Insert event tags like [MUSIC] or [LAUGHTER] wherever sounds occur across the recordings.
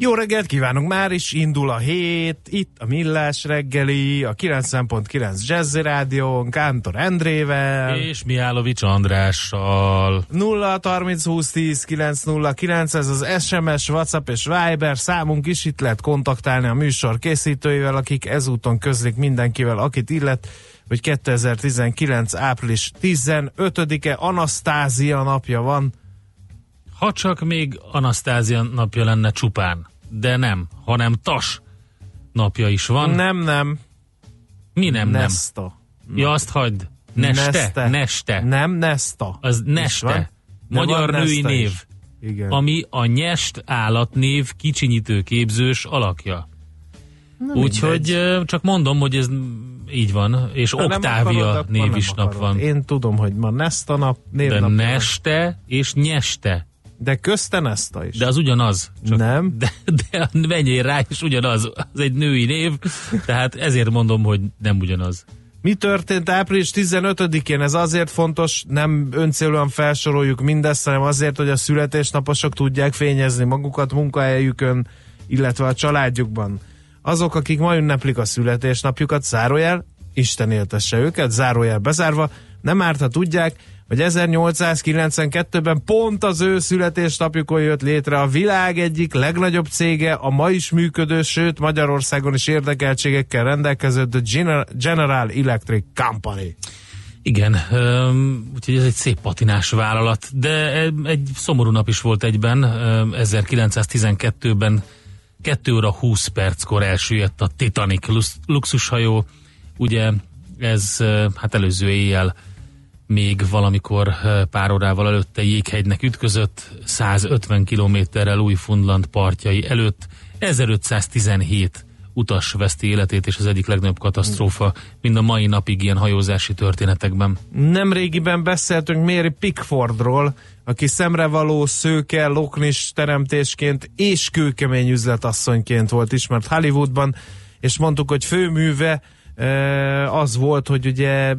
Jó reggelt kívánunk már is, indul a hét, itt a Millás reggeli, a 90.9 Jazzy Rádión, Kántor Endrével. És Mihálovics Andrással. 0 30 20 10 909, ez az SMS, WhatsApp és Viber számunk is, itt lehet kontaktálni a műsor készítőivel, akik ezúton közlik mindenkivel, akit illet, hogy 2019. április 15-e Anasztázia napja van, Ha csak még Anasztázia napja lenne csupán, de nem, hanem Tas napja is van. nem, nem, Mi nem, nem? Nesta. Ja, azt hagyd. Neste, neste. neste. Nem, Nesta. Az neste. De Magyar női Nesta név. is. Igen. Ami a nyest állatnév kicsinyítő képzős alakja. Úgyhogy csak mondom, hogy ez így van, és Ha nem Oktávia akarod, név nem is nap van. Én tudom, hogy ma Nesta nap, De névnap. van. neste és nyeste. De közte Nesta is. De az ugyanaz. Nem. De, de menjél rá, és ugyanaz. Az egy női név, tehát ezért mondom, hogy nem ugyanaz. Mi történt április 15-én? Ez azért fontos, nem öncélúan felsoroljuk mindezt, hanem azért, hogy a születésnaposok tudják fényezni magukat munkahelyükön, illetve a családjukban. Azok, akik ma ünneplik a születésnapjukat, zárójel, Isten éltesse őket, zárójel bezárva, nem árt, ha tudják, hogy 1892-ben pont az ő születésnapjukon jött létre a világ egyik legnagyobb cége, a ma is működő, sőt Magyarországon is érdekeltségekkel rendelkező The General- Electric Company. Igen, úgyhogy ez egy szép patinás vállalat, de egy szomorú nap is volt egyben. öm, 1912-ben 2 óra 20 perckor elsüllyedt a Titanic lux- luxushajó. Ugye ez hát előző éjjel még valamikor pár órával előtte jéghegynek ütközött, 150 kilométerrel Új-Fundland partjai előtt 1517 utas veszti életét, és az egyik legnagyobb katasztrófa, mind a mai napig ilyen hajózási történetekben. Nemrégiben beszéltünk Mary Pickfordról, aki szemrevaló, szőke, loknis teremtésként és kőkemény üzletasszonyként volt ismert Hollywoodban, és mondtuk, hogy főműve az volt, hogy ugye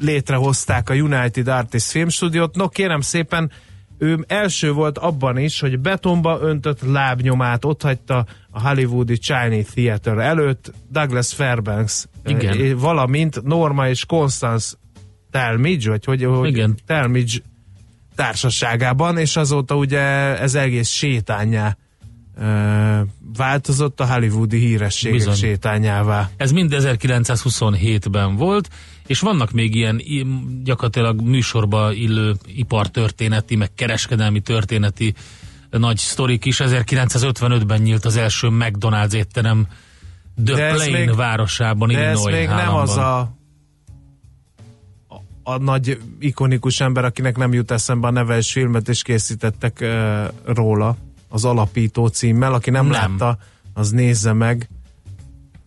létrehozták a United Artists Filmstudiót. No kérem szépen, ő első volt abban is, hogy betonba öntött lábnyomát ott hagyta a hollywoodi Chinese Theater előtt Douglas Fairbanks, Igen. valamint Norma és Constance Talmadge, vagy hogy, hogy Igen. Talmadge társaságában, és azóta ugye ez egész sétányá változott a hollywoodi hírességek Bizony. sétányává. Ez mind 1927-ben volt, és vannak még ilyen gyakorlatilag műsorba illő ipartörténeti, meg kereskedelmi történeti nagy sztorik is. 1955-ben nyílt az első McDonald's étterem The De ez Plain még- városában, De ez Illinois még nem az a, a a nagy ikonikus ember, akinek nem jut eszembe a neve, és filmet is készítettek uh, róla, az alapító címmel, aki nem, Nem. látta, az nézze meg.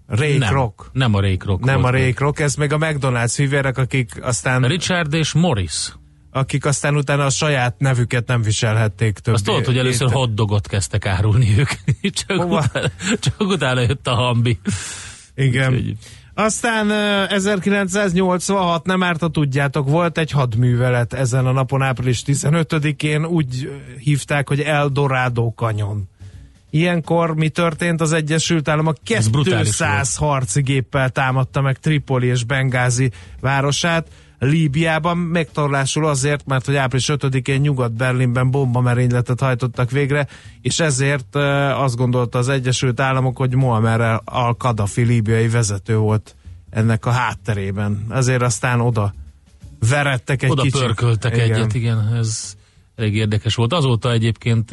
Ray nem, Kroc. nem a Ray Kroc Nem a Ray még. Kroc, ez még a McDonald's fivérek, akik aztán, Richard és Morris. akik aztán utána a saját nevüket nem viselhették többé. Azt tudod, hogy először Érted? hotdogot kezdtek árulni ők. [LAUGHS] csak, Hova? utána, csak utána jött a hambi. Igen. Úgyhogy- Aztán ö, 1986, nem árt, ha tudjátok, volt egy hadművelet ezen a napon, április 15-én, úgy hívták, hogy El Dorado kanyon. Ilyenkor mi történt az Egyesült Államok? Ez brutális 200 harci géppel támadta meg Tripoli és Bengázi városát. Líbiában megtorlásul azért, mert hogy április 5-én Nyugat-Berlinben bombamerényletet hajtottak végre, és ezért azt gondolta az Egyesült Államok, hogy Muammar al-Qaddafi líbiai vezető volt ennek a hátterében. Ezért aztán oda verettek egy Oda kicsit. pörköltek Igen. egyet, igen, ez elég érdekes volt. Azóta egyébként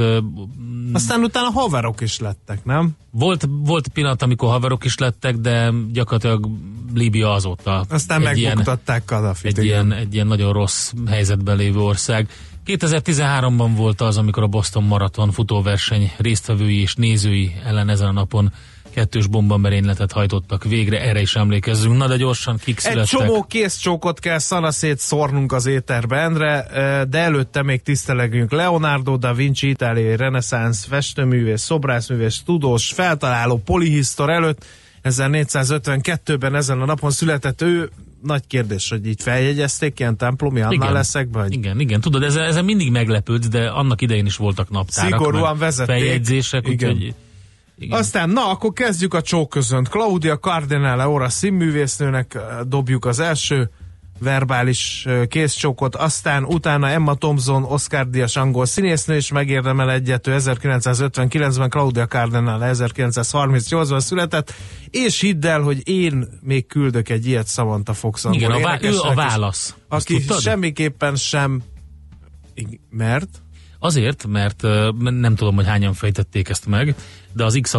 Aztán utána haverok is lettek, nem? volt, volt pillanat, amikor haverok is lettek, de gyakorlatilag Líbia azóta Aztán megbuktatták Kadafit. egy, ilyen, egy ilyen nagyon rossz helyzetben lévő ország. 2013-ban volt az, amikor a Boston Marathon futóverseny résztvevői és nézői ellen ezen a napon kettős bombamerényletet hajtottak végre, erre is emlékezzünk. Na de gyorsan kik Egy születtek. csomó készcsókot kell szanaszét szórnunk az éterbe, Endre, de előtte még tisztelegjünk Leonardo da Vinci, itáliai reneszánsz festőművész, szobrászművész, tudós, feltaláló, polihisztor előtt 1452-ben ezen a napon született ő. Nagy kérdés, hogy így feljegyezték ilyen templomi annál leszek, vagy Igen, igen, tudod, ezen, ezen mindig meglepődsz, de annak idején is voltak naptárak. Szigorúan vezették. Feljegyzések, Igen. úgyhogy igen. Aztán, na, akkor kezdjük a csóközönt. Claudia Cardinale ora színművésznőnek dobjuk az első verbális készcsókot, aztán utána Emma Thompson, Oscar Díjas angol színésznő is megérdemel egyet, ő 1959-ben, Claudia Cardinale 1938-ban született, és hidd el, hogy én még küldök egy ilyet Samantha Fox Igen, a vá- ő a válasz. Aki tudtad? semmiképpen sem mert? Azért, mert nem tudom, hogy hányan fejtették ezt meg, de az x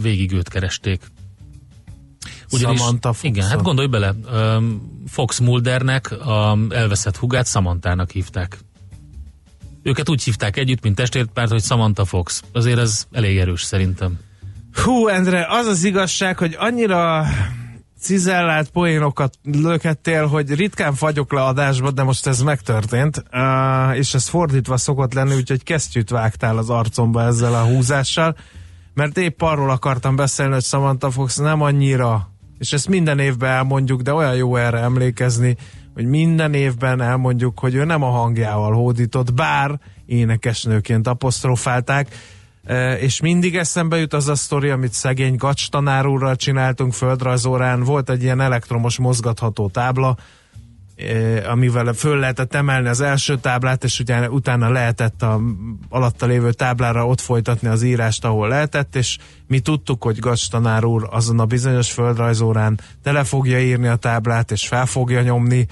végig őt keresték. Samantha Foxon. Igen, hát gondolj bele, Fox Muldernek a elveszett hugát Samantának hívták. Őket úgy hívták együtt, mint testvérpárt, hogy Samantha Fox. Azért ez elég erős szerintem. Hú, Endre, az az igazság, hogy annyira cizellált poénokat lökettél, hogy ritkán fagyok le adásba, de most ez megtörtént, uh, és ez fordítva szokott lenni, úgyhogy kesztyűt vágtál az arcomba ezzel a húzással, mert épp arról akartam beszélni, hogy Samantha Fox nem annyira, és ezt minden évben elmondjuk, de olyan jó erre emlékezni, hogy minden évben elmondjuk, hogy ő nem a hangjával hódított, bár énekesnőként apostrofálták, és mindig eszembe jut az a sztori, amit szegény Gacs tanár úrral csináltunk földrajzórán, volt egy ilyen elektromos mozgatható tábla, amivel föl lehetett emelni az első táblát, és utána, utána lehetett a alatta lévő táblára ott folytatni az írást, ahol lehetett, és mi tudtuk, hogy Gacs tanár úr azon a bizonyos földrajzórán tele fogja írni a táblát, és fel fogja nyomni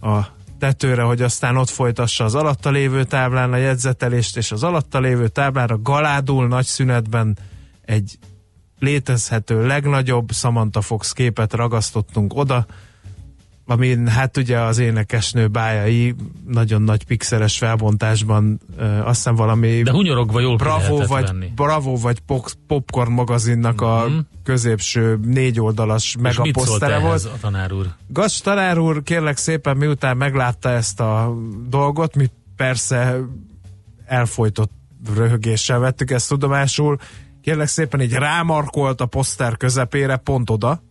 a tetőre, hogy aztán ott folytassa az alatta lévő táblán a jegyzetelést, és az alatta lévő táblára galádul nagy szünetben egy létezhető legnagyobb Samantha Fox képet ragasztottunk oda, amin hát ugye az énekesnő bájai nagyon nagy pixeles felbontásban ö, azt hiszem valami De hunyorogva jól Bravo vagy, venni. Bravo vagy Pox- Popcorn magazinnak a Mhm. középső négy oldalas megaposztere volt. a tanár úr? Gacs tanár úr kérlek szépen miután meglátta ezt a dolgot, mi persze elfolytott röhögéssel vettük ezt tudomásul, kérlek szépen így rámarkolt a poszter közepére, pont oda,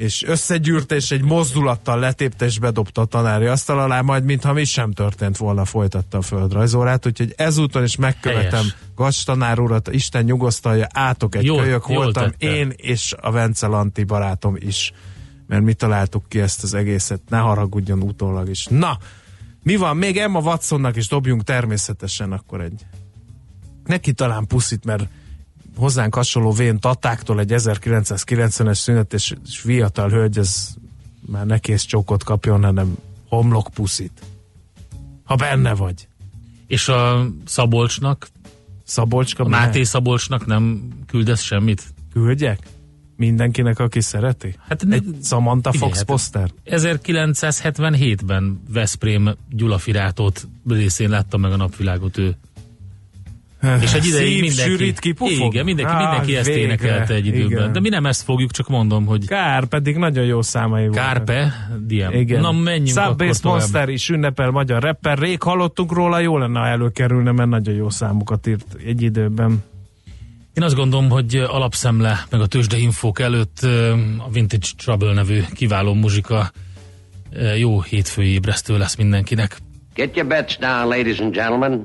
és összegyűrte, és egy mozdulattal letépte, és bedobta a tanári asztal alá, majd mintha mi sem történt volna, folytatta a földrajzórát, úgyhogy ezúton is megkövetem. Gacs tanár urat, Isten nyugosztalja, átok egy Jól- kölyök jól voltam, tette. én és a Vence Lanti barátom is, mert mi találtuk ki ezt az egészet, ne haragudjon utólag is. Na, mi van? Még Emma Watsonnak is dobjunk természetesen akkor egy neki talán puszit, mert hozzánk hasonló vén tatáktól egy 1990-es szünet és, és fiatal hölgy, ez már ne kész csókot kapjon, hanem homlok puszit. Ha benne vagy. És a Szabolcsnak, Szabolcska, a Máté... Szabolcsnak nem küldesz semmit? küldjek? Mindenkinek, aki szereti? Hát Egy Samantha Fox hát- poszter? 1977-ben Veszprém Gyulafirátót részén látta meg a napvilágot ő. [LAUGHS] És egy ideig Szív, mindenki, sűrít, kipufog? igen, mindenki, Á, mindenki ezt végre, énekelte egy időben. igen. De mi nem ezt fogjuk, csak mondom, hogy Kár, pedig nagyon jó számai voltak. Carpe Diem. Igen. Na menjünk Subbase. Monster is ünnepel magyar rapper. Rég hallottunk róla, jó lenne, ha előkerülne, mert nagyon jó számokat írt egy időben. Én azt gondolom, hogy alapszemle, meg a tőzsdeinfók előtt a Vintage Trouble nevű kiváló muzsika jó hétfői ébresztő lesz mindenkinek. Get your bets down, ladies and gentlemen.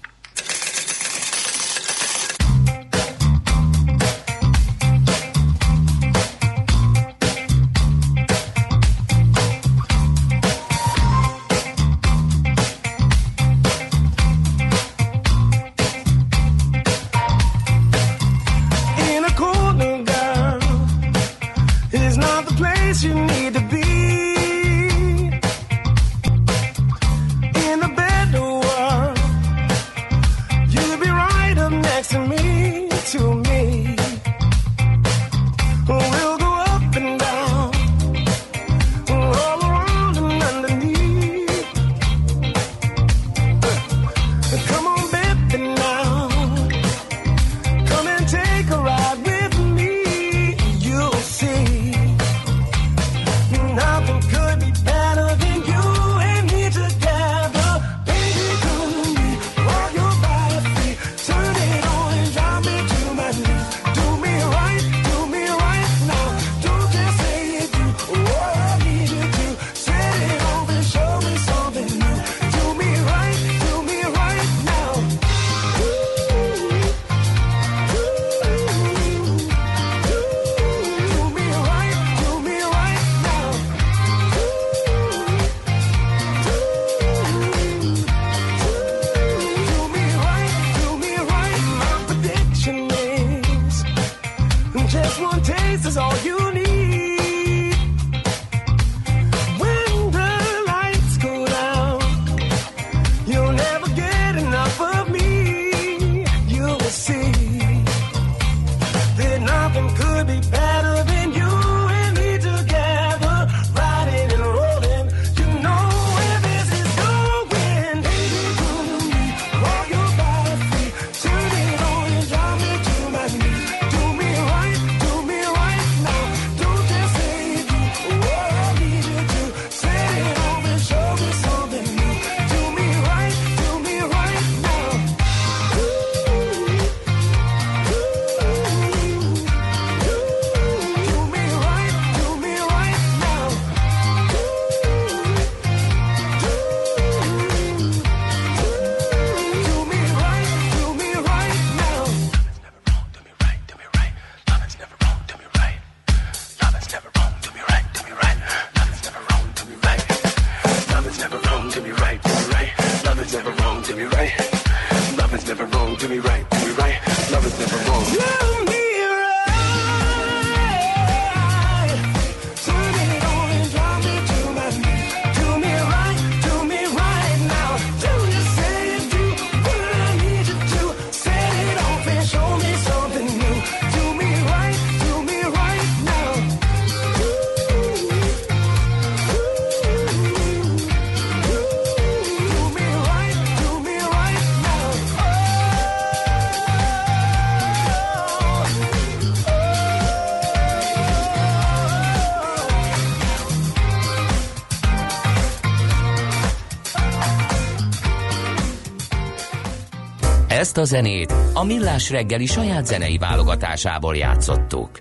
Oh, Ezt a zenét. A Millás reggeli saját zenei válogatásából játszottuk.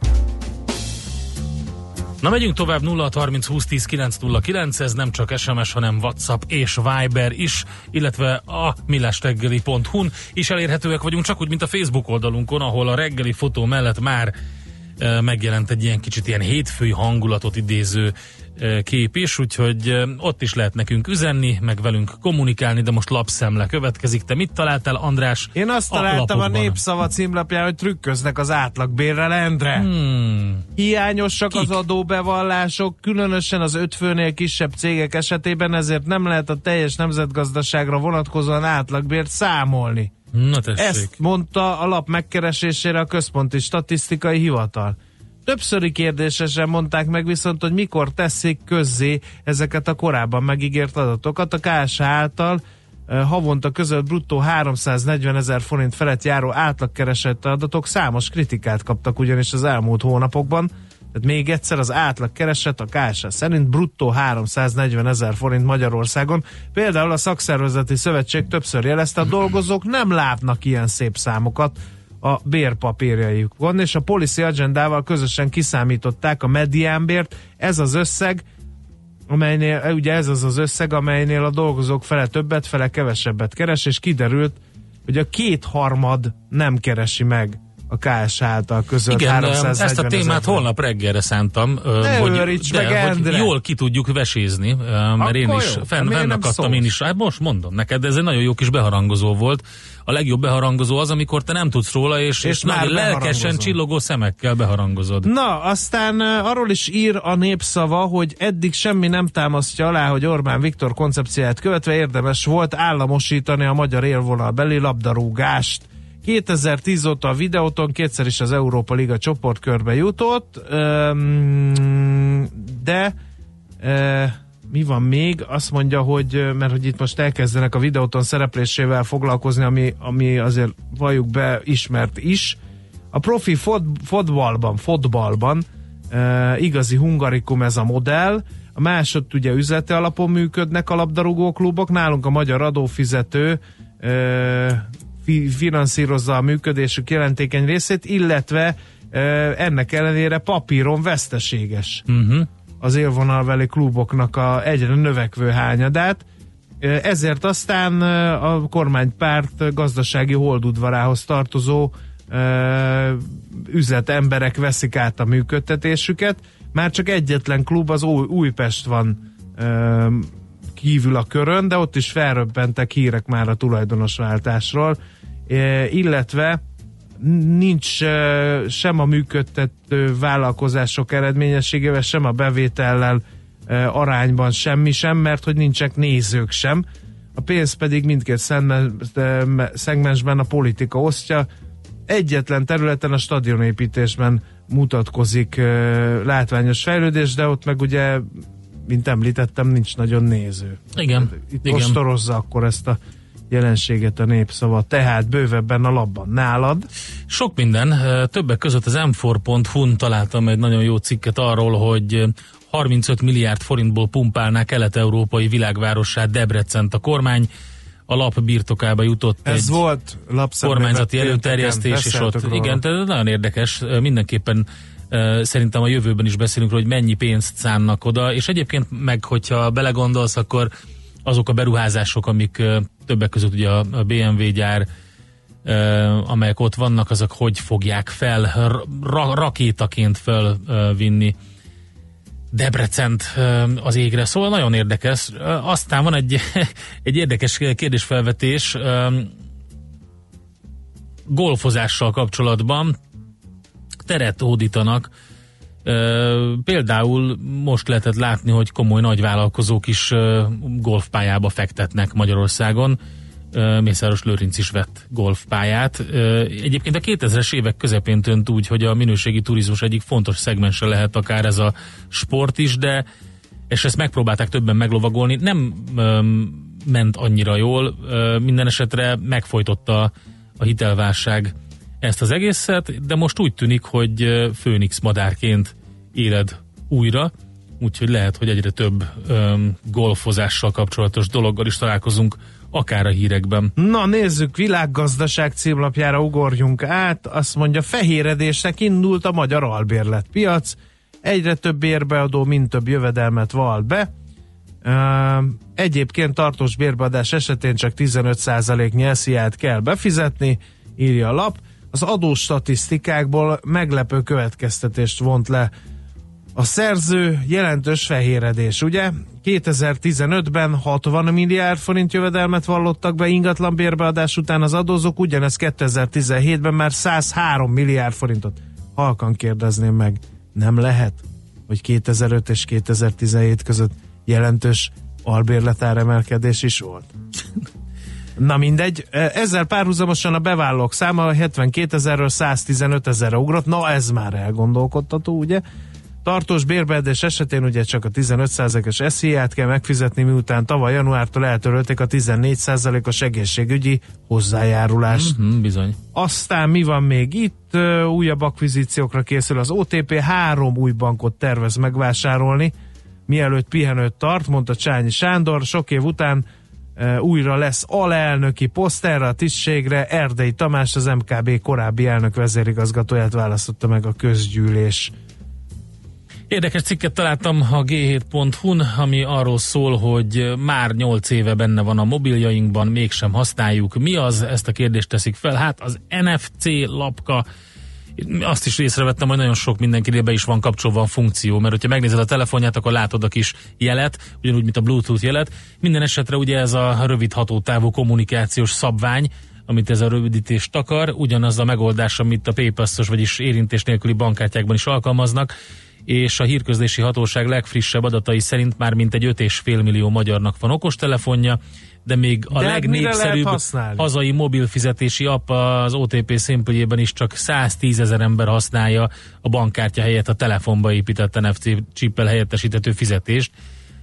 Na megyünk tovább. 0 30 20 10 909, ez nem csak SMS, hanem WhatsApp és Viber is, illetve a millásreggeli.hu-n is elérhetőek vagyunk, csak úgy, mint a Facebook oldalunkon, ahol a reggeli fotó mellett már e, megjelent egy ilyen kicsit ilyen hétfői hangulatot idéző kép is, úgyhogy ott is lehet nekünk üzenni, meg velünk kommunikálni, de most lapszemle következik. Te mit találtál, András? Én azt találtam a, lapokban? Népszava címlapján, hogy trükköznek az átlagbérrel, Endre. Hmm. Hiányosak Kik? az adóbevallások, különösen az öt főnél kisebb cégek esetében, ezért nem lehet a teljes nemzetgazdaságra vonatkozóan átlagbért számolni. Na tessék. Ezt mondta a lap megkeresésére a Központi Statisztikai Hivatal. Többszöri kérdésesen mondták meg viszont, hogy mikor teszik közzé ezeket a korábban megígért adatokat. A KSH által havonta közölt bruttó 340 ezer forint felett járó átlagkeresett adatok számos kritikát kaptak ugyanis az elmúlt hónapokban. Tehát még egyszer az átlag kereset a KSH szerint bruttó 340 ezer forint Magyarországon. Például a szakszervezeti szövetség többször jelezte, a dolgozók nem látnak ilyen szép számokat a bérpapírjaikon, és a Policy Agendával közösen kiszámították a mediánbért. Ez az összeg amelynél, eh, ugye ez az az összeg, amelynél a dolgozók fele többet, fele kevesebbet keres, és kiderült, hogy a kétharmad nem keresi meg a KS által között Igen, 340 ezt a témát ezer. holnap reggelre szántam, Ne hogy, őríts meg, de, hogy Endre! jól ki tudjuk vesézni, mert Akkor én is jó, fenn, fennakadtam én is. Hát most mondom neked, ez egy nagyon jó kis beharangozó volt. A legjobb beharangozó az, amikor te nem tudsz róla, és, És és, már lelkesen csillogó szemekkel beharangozod. Na, aztán arról is ír a népszava, hogy eddig semmi nem támasztja alá, hogy Orbán Viktor koncepciáját követve érdemes volt államosítani a magyar élvonalbeli labdarúgást. 2010 óta a videóton kétszer is az Európa Liga csoportkörbe jutott, de mi van még? Azt mondja, hogy mert hogy itt most elkezdenek a videóton szereplésével foglalkozni, ami, ami azért valljuk be ismert is. A profi fot, fotballban, igazi hungarikum ez a modell, a másod ugye üzleti alapon működnek a labdarúgó klubok, nálunk a magyar adófizető fi, finanszírozza a működésük jelentékeny részét, illetve ennek ellenére papíron veszteséges Uh-huh. az élvonalbeli kluboknak a egyre növekvő hányadát. Ezért aztán a kormánypárt gazdasági holdudvarához tartozó üzletemberek veszik át a működtetésüket. Már csak egyetlen klub, az Új, Újpest van kívül a körön, de ott is felröbbentek hírek már a tulajdonosváltásról, e, illetve nincs eh, sem a működtető vállalkozások eredményességével, sem a bevétellel eh, arányban semmi sem, mert hogy nincsenek nézők sem. A pénz pedig mindkét szegmen- szegmensben a politika osztja. Egyetlen területen a stadionépítésben mutatkozik látványos fejlődés, de ott meg ugye, mint említettem, nincs nagyon néző. Igen, Itt igen. ostorozza akkor ezt a jelenséget a népszava. Tehát bővebben a labban. Nálad? Sok minden, többek között az m4.hu-n találtam egy nagyon jó cikket arról, hogy ö, 35 milliárd forintból pumpálná kelet-európai világvárossá Debrecent a kormány, a lap birtokába jutott Ez egy volt kormányzati előterjesztés, és ott, róla. igen, tehát nagyon érdekes, mindenképpen szerintem a jövőben is beszélünk róla, hogy mennyi pénzt szánnak oda, és egyébként meg, hogyha belegondolsz, akkor azok a beruházások, amik többek között ugye a BMW gyár, amelyek ott vannak, azok hogy fogják fel, ra- rakétaként felvinni Debrecent az égre. Szóval nagyon érdekes. Aztán van egy, [LAUGHS] egy érdekes kérdésfelvetés golfozással kapcsolatban. Teret hódítanak. Például most lehetett látni, hogy komoly nagyvállalkozók is golfpályába fektetnek Magyarországon. Ö, Mészáros Lőrinc is vett golfpályát. Egyébként a 2000-es évek közepén tönt úgy, hogy a minőségi turizmus egyik fontos szegmense lehet akár ez a sport is, de és ezt megpróbálták többen meglovagolni, nem ment annyira jól, minden esetre megfojtotta a hitelválság ezt az egészet, de most úgy tűnik, hogy főnix madárként éled újra, úgyhogy lehet, hogy egyre több öm, golfozással kapcsolatos dologgal is találkozunk, akár a hírekben. Na nézzük, világgazdaság címlapjára ugorjunk át. Azt mondja, fehéredésnek indult a magyar albérletpiac. Egyre több bérbeadó, mint több jövedelmet val be. Ö, Egyébként tartós bérbeadás esetén csak 15%-nyi SZIA-t kell befizetni, írja a lap. Az adós statisztikákból meglepő következtetést vont le a szerző jelentős fehéredés, ugye? 2015-ben 60 milliárd forint jövedelmet vallottak be ingatlan bérbeadás után az adózók, ugyanez 2017-ben már 103 milliárd forintot. Halkan kérdezném meg, nem lehet, hogy 2005 és 2017 között jelentős albérletáremelkedés is volt? [LAUGHS] Na mindegy, ezzel párhuzamosan a bevállalók száma 72 ezerről 115 ezerre ugrott, na ez már elgondolkodtató, ugye? Tartós bérbeadás esetén ugye csak a 15%-os SZIA-t kell megfizetni, miután tavaly januártól eltörölték a 14%-os egészségügyi hozzájárulást. Hm, bizony. Aztán mi van még itt? Újabb akvizíciókra készül az OTP, három új bankot tervez megvásárolni, mielőtt pihenőt tart, mondta Csányi Sándor, sok év után újra lesz alelnöki poszt erre a tisztségre, Erdei Tamás, az MKB korábbi elnök vezérigazgatóját választotta meg a közgyűlés. Érdekes cikket találtam a g7.hu-n, ami arról szól, hogy már 8 éve benne van a mobiljainkban, mégsem használjuk. Mi az? Ezt a kérdést teszik fel. Hát az NFC lapka, azt is észrevettem, hogy nagyon sok mindenkinél be is van kapcsolva a funkció, mert hogyha megnézed a telefonját, akkor látod a kis jelet, ugyanúgy, mint a Bluetooth jelet. Minden esetre ugye ez a rövid hatótávú kommunikációs szabvány, amit ez a rövidítés takar, ugyanaz a megoldás, amit a PayPass-os, vagyis érintés nélküli bankkártyákban is alkalmaznak, és a hírközlési hatóság legfrissebb adatai szerint már mintegy 5,5 millió magyarnak van okostelefonja, de még a De hát legnépszerűbb hazai mobil fizetési app az OTP szimplében is csak 110 ezer ember használja a bankkártya helyett a telefonba épített NFC csippel helyettesíthető fizetést.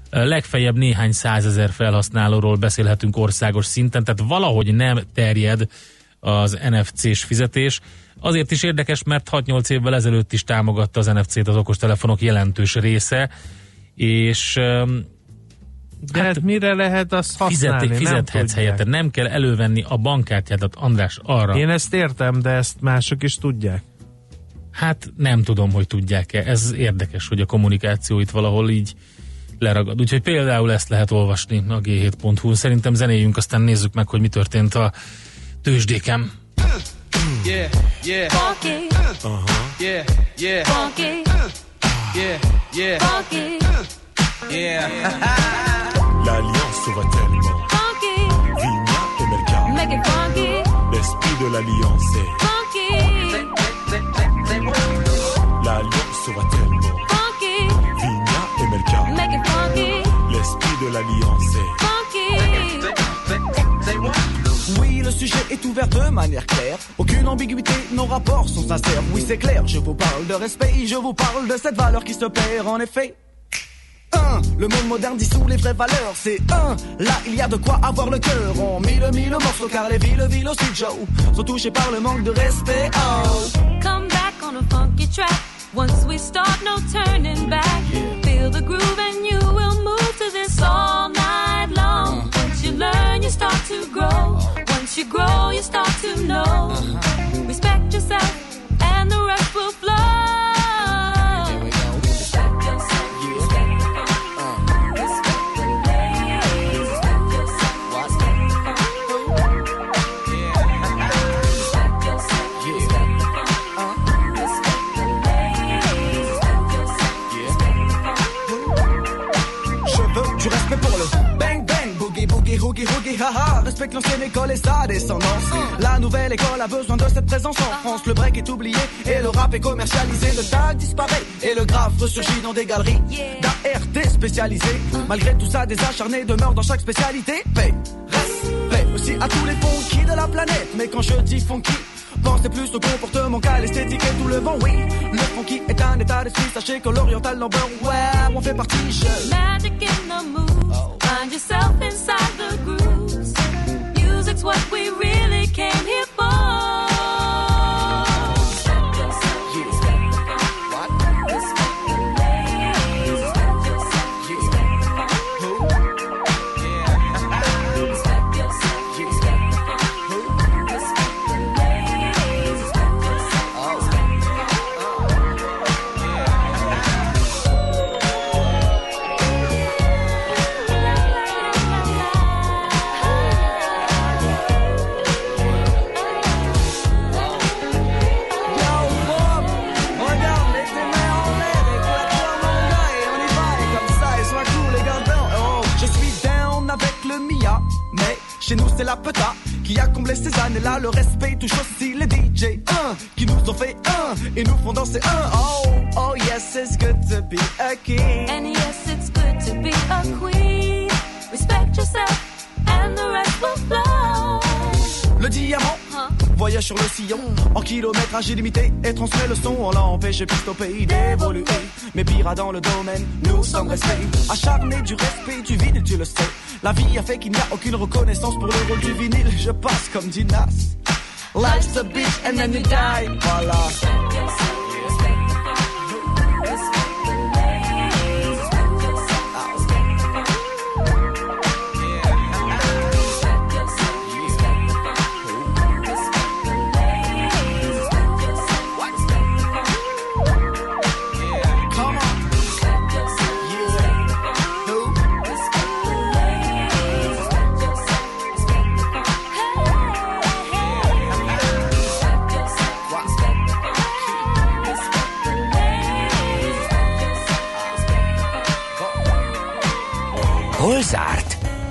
Legfeljebb néhány százezer felhasználóról beszélhetünk országos szinten, tehát valahogy nem terjed az NFC-s fizetés. Azért is érdekes, mert 6-8 évvel ezelőtt is támogatta az NFC-t az okostelefonok jelentős része, és De hát, mire lehet azt használni? fizet, fizethetsz helyette. Nem kell elővenni a bankkártyádat, András, arra. Én ezt értem, de ezt mások is tudják. Hát nem tudom, hogy tudják-e. Ez érdekes, hogy a kommunikáció itt valahol így leragad. Úgyhogy például ezt lehet olvasni a g7.hu. Szerintem zenéjünk, aztán nézzük meg, hogy mi történt a tőzsdéken. Yeah, yeah, Funky, yeah, yeah, funky, yeah, yeah, funky, yeah. [LAUGHS] L'alliance va tellement. funky. Vigna et Mercado. Make it funky, L'esprit de l'alliance est. funky, L'alliance va tellement. funky. Vigna et Mercado. Make it funky, L'esprit de l'alliance est. funky. Oui, le sujet est ouvert de manière claire. Aucune ambiguïté, nos rapports sont sincères. Oui, c'est clair, je vous parle de respect, je vous parle de cette valeur qui se perd en effet. Un, le monde moderne dissout les vraies valeurs. C'est un, là il y a de quoi avoir le cœur. On mille mille morceaux car les villes, villes aussi Joe sont touchées par le manque de respect. Oh. Come back on a funky track. Once we start, no turning back. Feel the groove and you will move to this all night long. Once you learn, you start to grow. Once you grow, you start to know. Respect yourself, and the rest haha. Respecte l'ancienne école et sa descendance. La nouvelle école a besoin de cette présence en France. Le break est oublié et le rap est commercialisé. Le tag disparaît et le graphe ressurgit dans des galeries d'ART spécialisées. Malgré tout ça, des acharnés demeurent dans chaque spécialité. Paix, respect aussi à tous les funky de la planète. Mais quand je dis funky, Pensez plus au comportement qu'à l'esthétique et tout le vent, oui. Le funky est un état d'esprit, sachez que l'oriental number, ouais, on fait partie, je... Magic in the moves. Find yourself inside what we really chez nous c'est la peta qui a comblé ces années-là. Le respect touche aussi les DJ, un, qui nous ont fait un, et nous font danser un. Oh, oh yes, it's good to be a king. And yes, it's good to be a queen. Respect yourself, and the rest will flow. Le diamant? Voyage sur le sillon en kilométrage illimité et transmet le son. On l'a empêché piste au pays d'évoluer. Mais pire dans le domaine, nous sommes restés acharnés du respect du vinyle, tu le sais. La vie a fait qu'il n'y a aucune reconnaissance pour le rôle du vinyle. Je passe comme dit Nas. Life's a bitch and then you die. Voilà.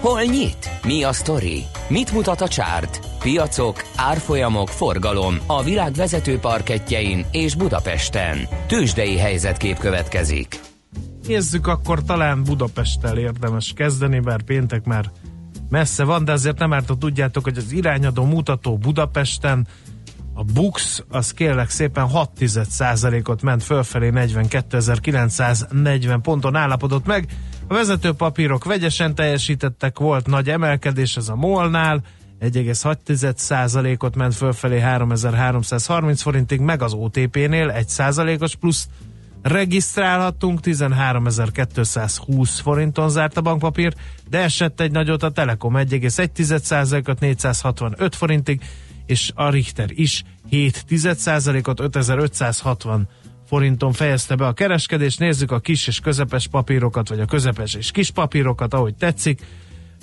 Hol nyit? Mi a sztori? Mit mutat a csárt? Piacok, árfolyamok, forgalom a világ vezető parketjein és Budapesten. Tősdei helyzetkép következik. Nézzük, akkor talán Budapesttel érdemes kezdeni, bár péntek már messze van, de azért nem árt, tudjátok, hogy az irányadó mutató Budapesten a Bux, az kérlek szépen 6 ot ment fölfelé 42.940 ponton állapodott meg. A vezető papírok vegyesen teljesítettek, volt nagy emelkedés, ez a MOL-nál, 1,6%-ot ment fölfelé 3330 forintig, meg az OTP-nél 1%-os plusz. Regisztrálhattunk, 13.220 forinton zárt a bankpapír, de esett egy nagyot a Telekom 1,1%-ot 465 forintig, és a Richter is 7%-ot 5560 forinton fejezte be a kereskedést. Nézzük a kis és közepes papírokat, vagy a közepes és kis papírokat, ahogy tetszik.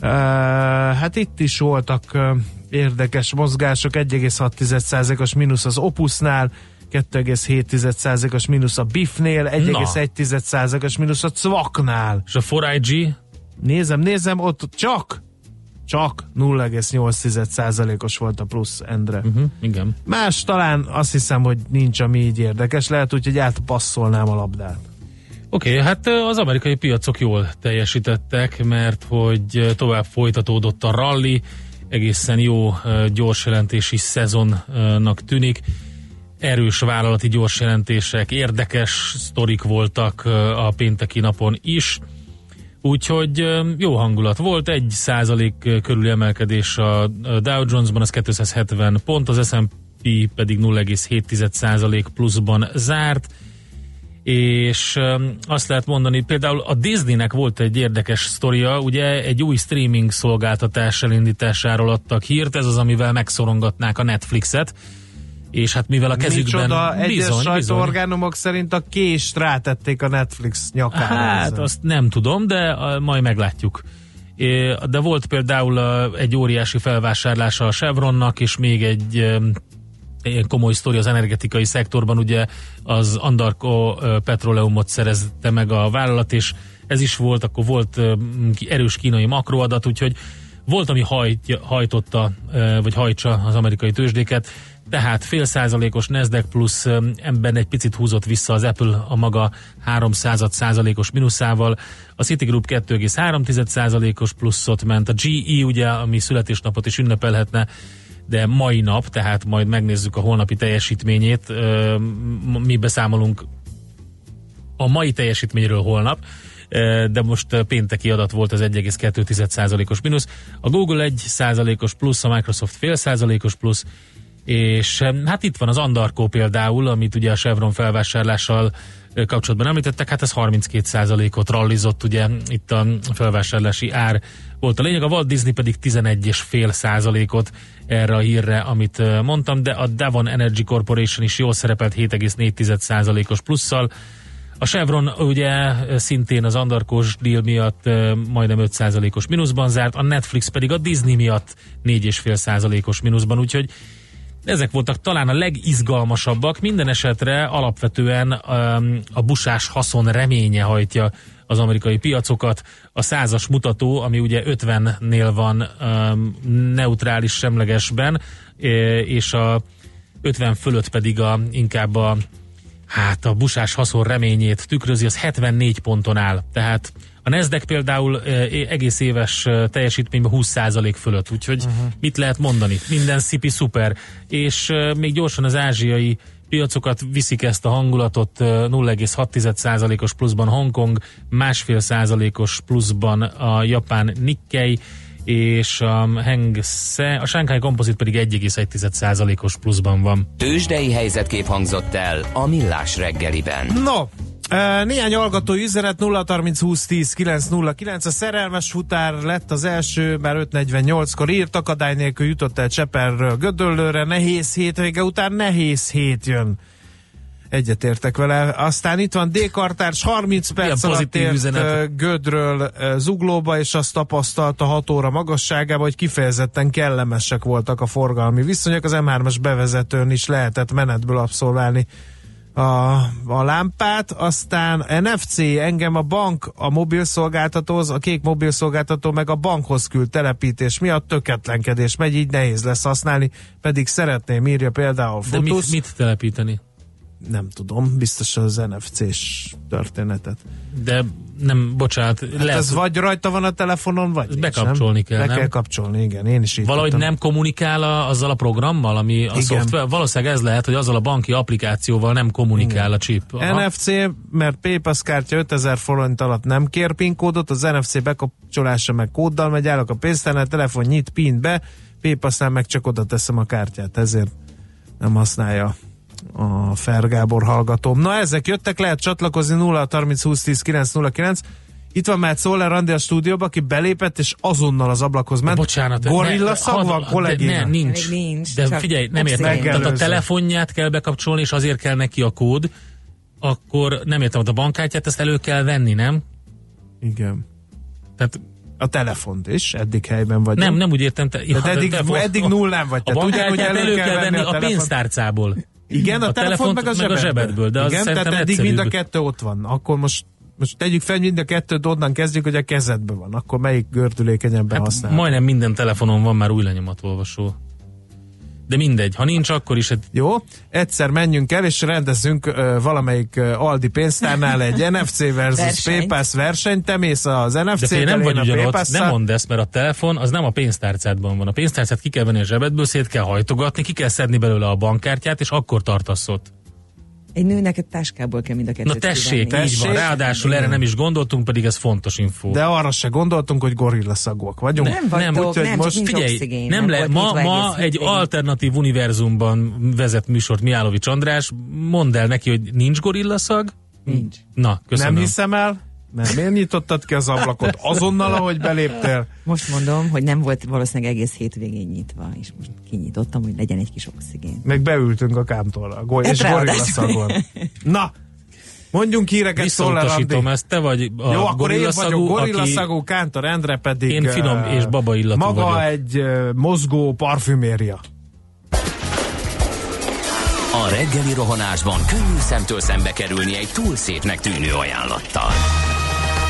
Uh, hát itt is voltak uh, érdekes mozgások, 1,6%-os mínusz az Opusnál, 2,7%-os mínusz a BIF-nél, 1,1%-os mínusz a Cvaknál. És a 4IG? Nézem, nézem, ott csak csak 0,8%-os volt a plusz, Endre. Uh-huh, igen. Más talán azt hiszem, hogy nincs, ami így érdekes. Lehet úgy, hogy átpasszolnám a labdát. Oké, okay, hát az amerikai piacok jól teljesítettek, mert hogy tovább folytatódott a rally, egészen jó gyors jelentési szezonnak tűnik. Erős vállalati gyors jelentések, érdekes sztorik voltak a pénteki napon is. Úgyhogy jó hangulat volt, egy százalék körüli emelkedés a Dow Jonesban, az 270 pont, az S&P pedig 0,7 százalék pluszban zárt, és azt lehet mondani, például a Disneynek volt egy érdekes sztoria, ugye egy új streaming szolgáltatás elindításáról adtak hírt, ez az, amivel megszorongatnák a Netflixet, és hát mivel a kezükben Micsoda, egyes bizony, bizony, sajtóorgánumok szerint a kést rátették a Netflix nyakára. Hát azt nem tudom, de majd meglátjuk. É, De volt például egy óriási felvásárlása a Chevronnak, és még egy um, ilyen komoly sztori az energetikai szektorban, ugye az Andarko Petroleumot szerezte meg a vállalat, és ez is volt, akkor volt erős kínai makroadat, úgyhogy volt, ami hajtja, hajtotta, vagy hajtsa az amerikai tőzsdéket, tehát fél százalékos Nasdaq plusz ebben egy picit húzott vissza az Apple a maga 300 százalékos mínuszával, a Citigroup 2,3 százalékos pluszot ment, a GE ugye, ami születésnapot is ünnepelhetne, de mai nap, tehát majd megnézzük a holnapi teljesítményét, mi beszámolunk a mai teljesítményről holnap, de most pénteki adat volt az 1,2%-os mínusz. A Google 1%-os plusz, a Microsoft fél százalékos plusz, és hát itt van az Andarko például, amit ugye a Chevron felvásárlással kapcsolatban említettek, hát ez 32%-ot rallizott, ugye itt a felvásárlási ár volt a lényeg, a Walt Disney pedig 11,5 százalékot erre a hírre, amit mondtam, de a Devon Energy Corporation is jól szerepelt 7,4 százalékos plusszal, a Chevron ugye szintén az Andarkos deal miatt majdnem 5%-os mínuszban zárt, a Netflix pedig a Disney miatt 4,5%-os mínuszban, úgyhogy ezek voltak talán a legizgalmasabbak, minden esetre alapvetően um, a busás haszon reménye hajtja az amerikai piacokat. A százas mutató, ami ugye 50-nél van um, neutrális semlegesben, eh, és a 50 fölött pedig a, inkább a hát a busás haszon reményét tükrözi, az 74 ponton áll. Tehát a Nasdaq például egész éves teljesítményben 20% fölött, úgyhogy uh-huh. mit lehet mondani? Minden szipi szuper. És még gyorsan az ázsiai piacokat viszik ezt a hangulatot eh, 0,6%-os pluszban Hongkong, másfél százalékos pluszban a japán Nikkei, és a Hang Se, a Shanghai Composite pedig 1,1%-os pluszban van. Tősdei helyzetkép hangzott el a Millás reggeliben. No, néhány hallgatói üzenet 0 30 20 10 909 a szerelmes futár lett az első, már 5.48-kor írt, akadály nélkül jutott el Cseperről Gödöllőre, nehéz hétvége után nehéz hét jön. Egyetértek vele. Aztán itt van D-kartárs, 30 perc alatt pozitív ért üzenet. Gödről Zuglóba, és azt tapasztalta 6 óra magasságában, hogy kifejezetten kellemesek voltak a forgalmi viszonyok. Az M3-as bevezetőn is lehetett menetből abszolválni a, a lámpát, aztán NFC, engem a bank a mobilszolgáltatóhoz, a kék mobilszolgáltató meg a bankhoz küld telepítés miatt töketlenkedés megy, így nehéz lesz használni, pedig szeretném, írja például De mit, Fotusz. mit telepíteni? Nem tudom, biztos az NFC-s történetet. De nem, bocsánat, Hát lehet, ez vagy rajta van a telefonon, vagy nincs, bekapcsolni nem? kell, Be nem? kell kapcsolni, igen, én is így valahogy tudtam. nem kommunikál a, azzal a programmal, ami a Igen. szoftver. Valószínűleg ez lehet, hogy azzal a banki applikációval nem kommunikál a chip. Aha. NFC, mert PayPass kártya 5000 forint alatt nem kér PIN kódot, az NFC bekapcsolása meg kóddal megy, állok a pénztárnál, telefon nyit, PIN be, PayPass-nál meg csak oda teszem a kártyát, ezért nem használja a Fergábor hallgatóm. Na ezek jöttek, lehet csatlakozni 0 30 20 10 909. Itt van már Szoller Andi a stúdióba, aki belépett, és azonnal az ablakhoz ment. Bocsánat. Gorilla ne- szag van, kollégina? Ne, nincs. Nincs, De figyelj, nem értem. Tehát a telefonját kell bekapcsolni, és azért kell neki a kód, akkor nem értem, hogy a bankkártyát ezt elő kell venni, nem? Igen. Tehát A telefont is, eddig helyben vagy. nem, nem úgy értem. Te, Tehát eddig, eddig nullán vagy. A bankkártyát elő kell venni a, telefont. pénztárcából. Igen, a, a telefon meg a meg a zsebedből. zsebedből, de az Igen, tehát eddig mind a egyszerűbb. kettő ott van. Akkor most most tegyük fel, mind a kettőt onnan kezdjük, hogy a kezedben van. Akkor melyik gördülékenyebben Hát használ? majdnem minden telefonon van már új lenyomatolvasó. De mindegy, ha nincs, akkor is egy Jó, egyszer menjünk el, és rendezzünk uh, valamelyik uh, Aldi pénztárnál egy [LAUGHS] NFC versus Versenyt. PayPass versenyt. Te mész az De NFC-tel, fél nem vagy ugyanott, nem mondd ezt, mert a telefon az nem a pénztárcádban van. A pénztárcát ki kell venni a zsebedből, szét kell hajtogatni, ki kell szedni belőle a bankkártyát, és akkor tartasz ott. Egy nőnek egy táskából kell mind a kettőt Na tessék, kivenni. így van. Tessék. Ráadásul erre nem is gondoltunk, pedig ez fontos info. De arra se gondoltunk, hogy gorilla szagúak vagyunk. Nem vagytok, nem, most csak nincs Figyelj, oxigén, nem nem le, ma, ma egy hétvégig. alternatív univerzumban vezet műsort Miálovics András. Mondd el neki, hogy nincs gorillaszag. Nincs. Na, köszönöm. nem hiszem el. Nem, miért nyitottad ki az ablakot? Azonnal, ahogy beléptél. Most mondom, hogy nem volt valószínűleg egész hétvégén nyitva, és most kinyitottam, hogy legyen egy kis oxigén. Meg beültünk a kámtorra, go- és gorilla szagon. Na, mondjunk híreket. Visszautasítom ezt, te vagy a Jó, akkor én vagyok gorillaszagú, gorilla aki Kántor Endre pedig... Én finom és baba illatú Maga vagyok. egy mozgó parfüméria. A reggeli rohanásban könnyű szemtől szembe kerülni egy túl szépnek tűnő ajánlattal.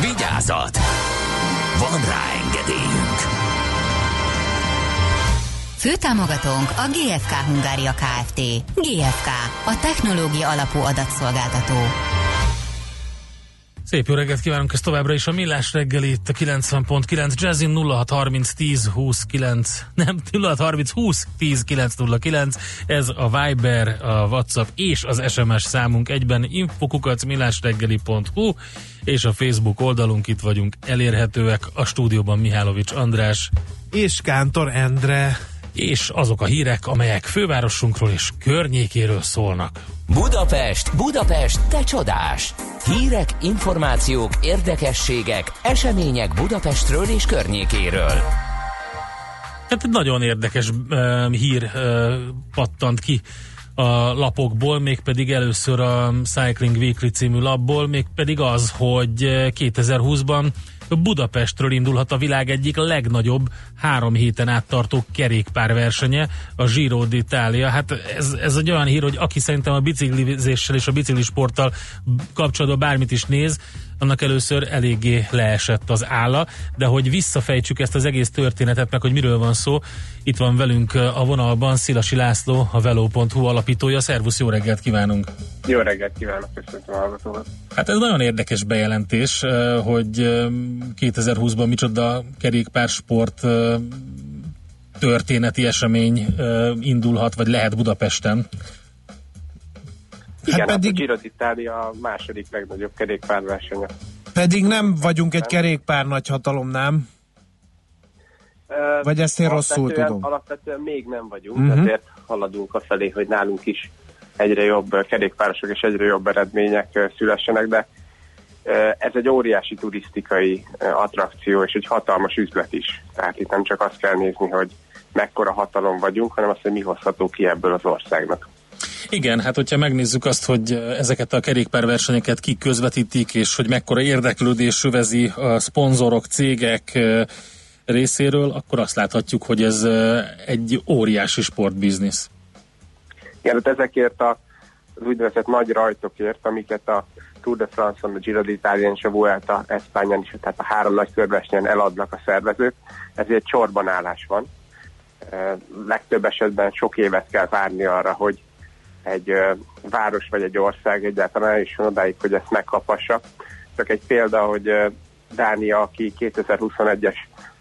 Vigyázat! Van rá engedélyünk! Főtámogatónk a GFK Hungária Kft. GFK, a technológia alapú adatszolgáltató. Szép jó reggelt kívánunk, ez továbbra is a Millás reggeli itt a 90.9 Jazzin 0630 10 20 9 nem 0630 20 10 909 ez a Viber, a WhatsApp és az SMS számunk egyben infokukac millásreggeli.hu és a Facebook oldalunk itt vagyunk elérhetőek a stúdióban Mihálovics András És Kántor Endre. és azok a hírek, amelyek fővárosunkról és környékéről szólnak. Budapest, Budapest, te csodás! Hírek, információk, érdekességek, események Budapestről és környékéről. Hát egy nagyon érdekes uh, hír uh, pattant ki a lapokból, mégpedig először a Cycling Weekly című lapból, mégpedig az, hogy eh, 2020-ban Budapestről indulhat a világ egyik legnagyobb három héten áttartó kerékpárversenye, a Giro d'Italia. Hát ez, ez egy olyan hír, hogy aki szerintem a biciklizéssel és a biciklisporttal kapcsolatban bármit is néz, annak először eléggé leesett az álla, de hogy visszafejtsük ezt az egész történetet, meg hogy miről van szó, itt van velünk a vonalban Szilasi László, a Velo.hu alapítója. Szervusz, jó reggelt kívánunk! Jó reggelt kívánok, köszöntöm a hallgatókat. Hát ez nagyon érdekes bejelentés, hogy eh, 2020-ban micsoda kerékpársport történeti esemény indulhat, vagy lehet Budapesten. Igen, hát pedig- a Giro d'Italia a második legnagyobb kerékpárversenye. Pedig nem vagyunk egy kerékpár nagyhatalom, nem? Vagy ezt én rosszul tudom? Alapvetően még nem vagyunk, Mhm. uh-huh. azért haladunk a felé, hogy nálunk is egyre jobb kerékpárosok és egyre jobb eredmények szülessenek, de ez egy óriási turisztikai attrakció és egy hatalmas üzlet is. Tehát itt nem csak azt kell nézni, hogy mekkora hatalom vagyunk, hanem azt, hogy mi hozható ki ebből az országnak. Igen, hát hogyha megnézzük azt, hogy ezeket a kerékpárversenyeket kik közvetítik, és hogy mekkora érdeklődés övezi a szponzorok, cégek részéről, akkor azt láthatjuk, hogy ez egy óriási sportbiznisz. Igen, tehát ezekért a, az úgynevezett nagy rajtokért, amiket a Tour de France-on, a Giro d'Italia és a Vuelta Espányán is, tehát a három nagy körversenyen eladnak a szervezők, ezért csorbanállás van. E, legtöbb esetben sok évet kell várni arra, hogy egy város vagy egy ország egyáltalán el is van odáig, hogy ezt megkaphassa. Csak egy példa, hogy Dánia, aki 2021-es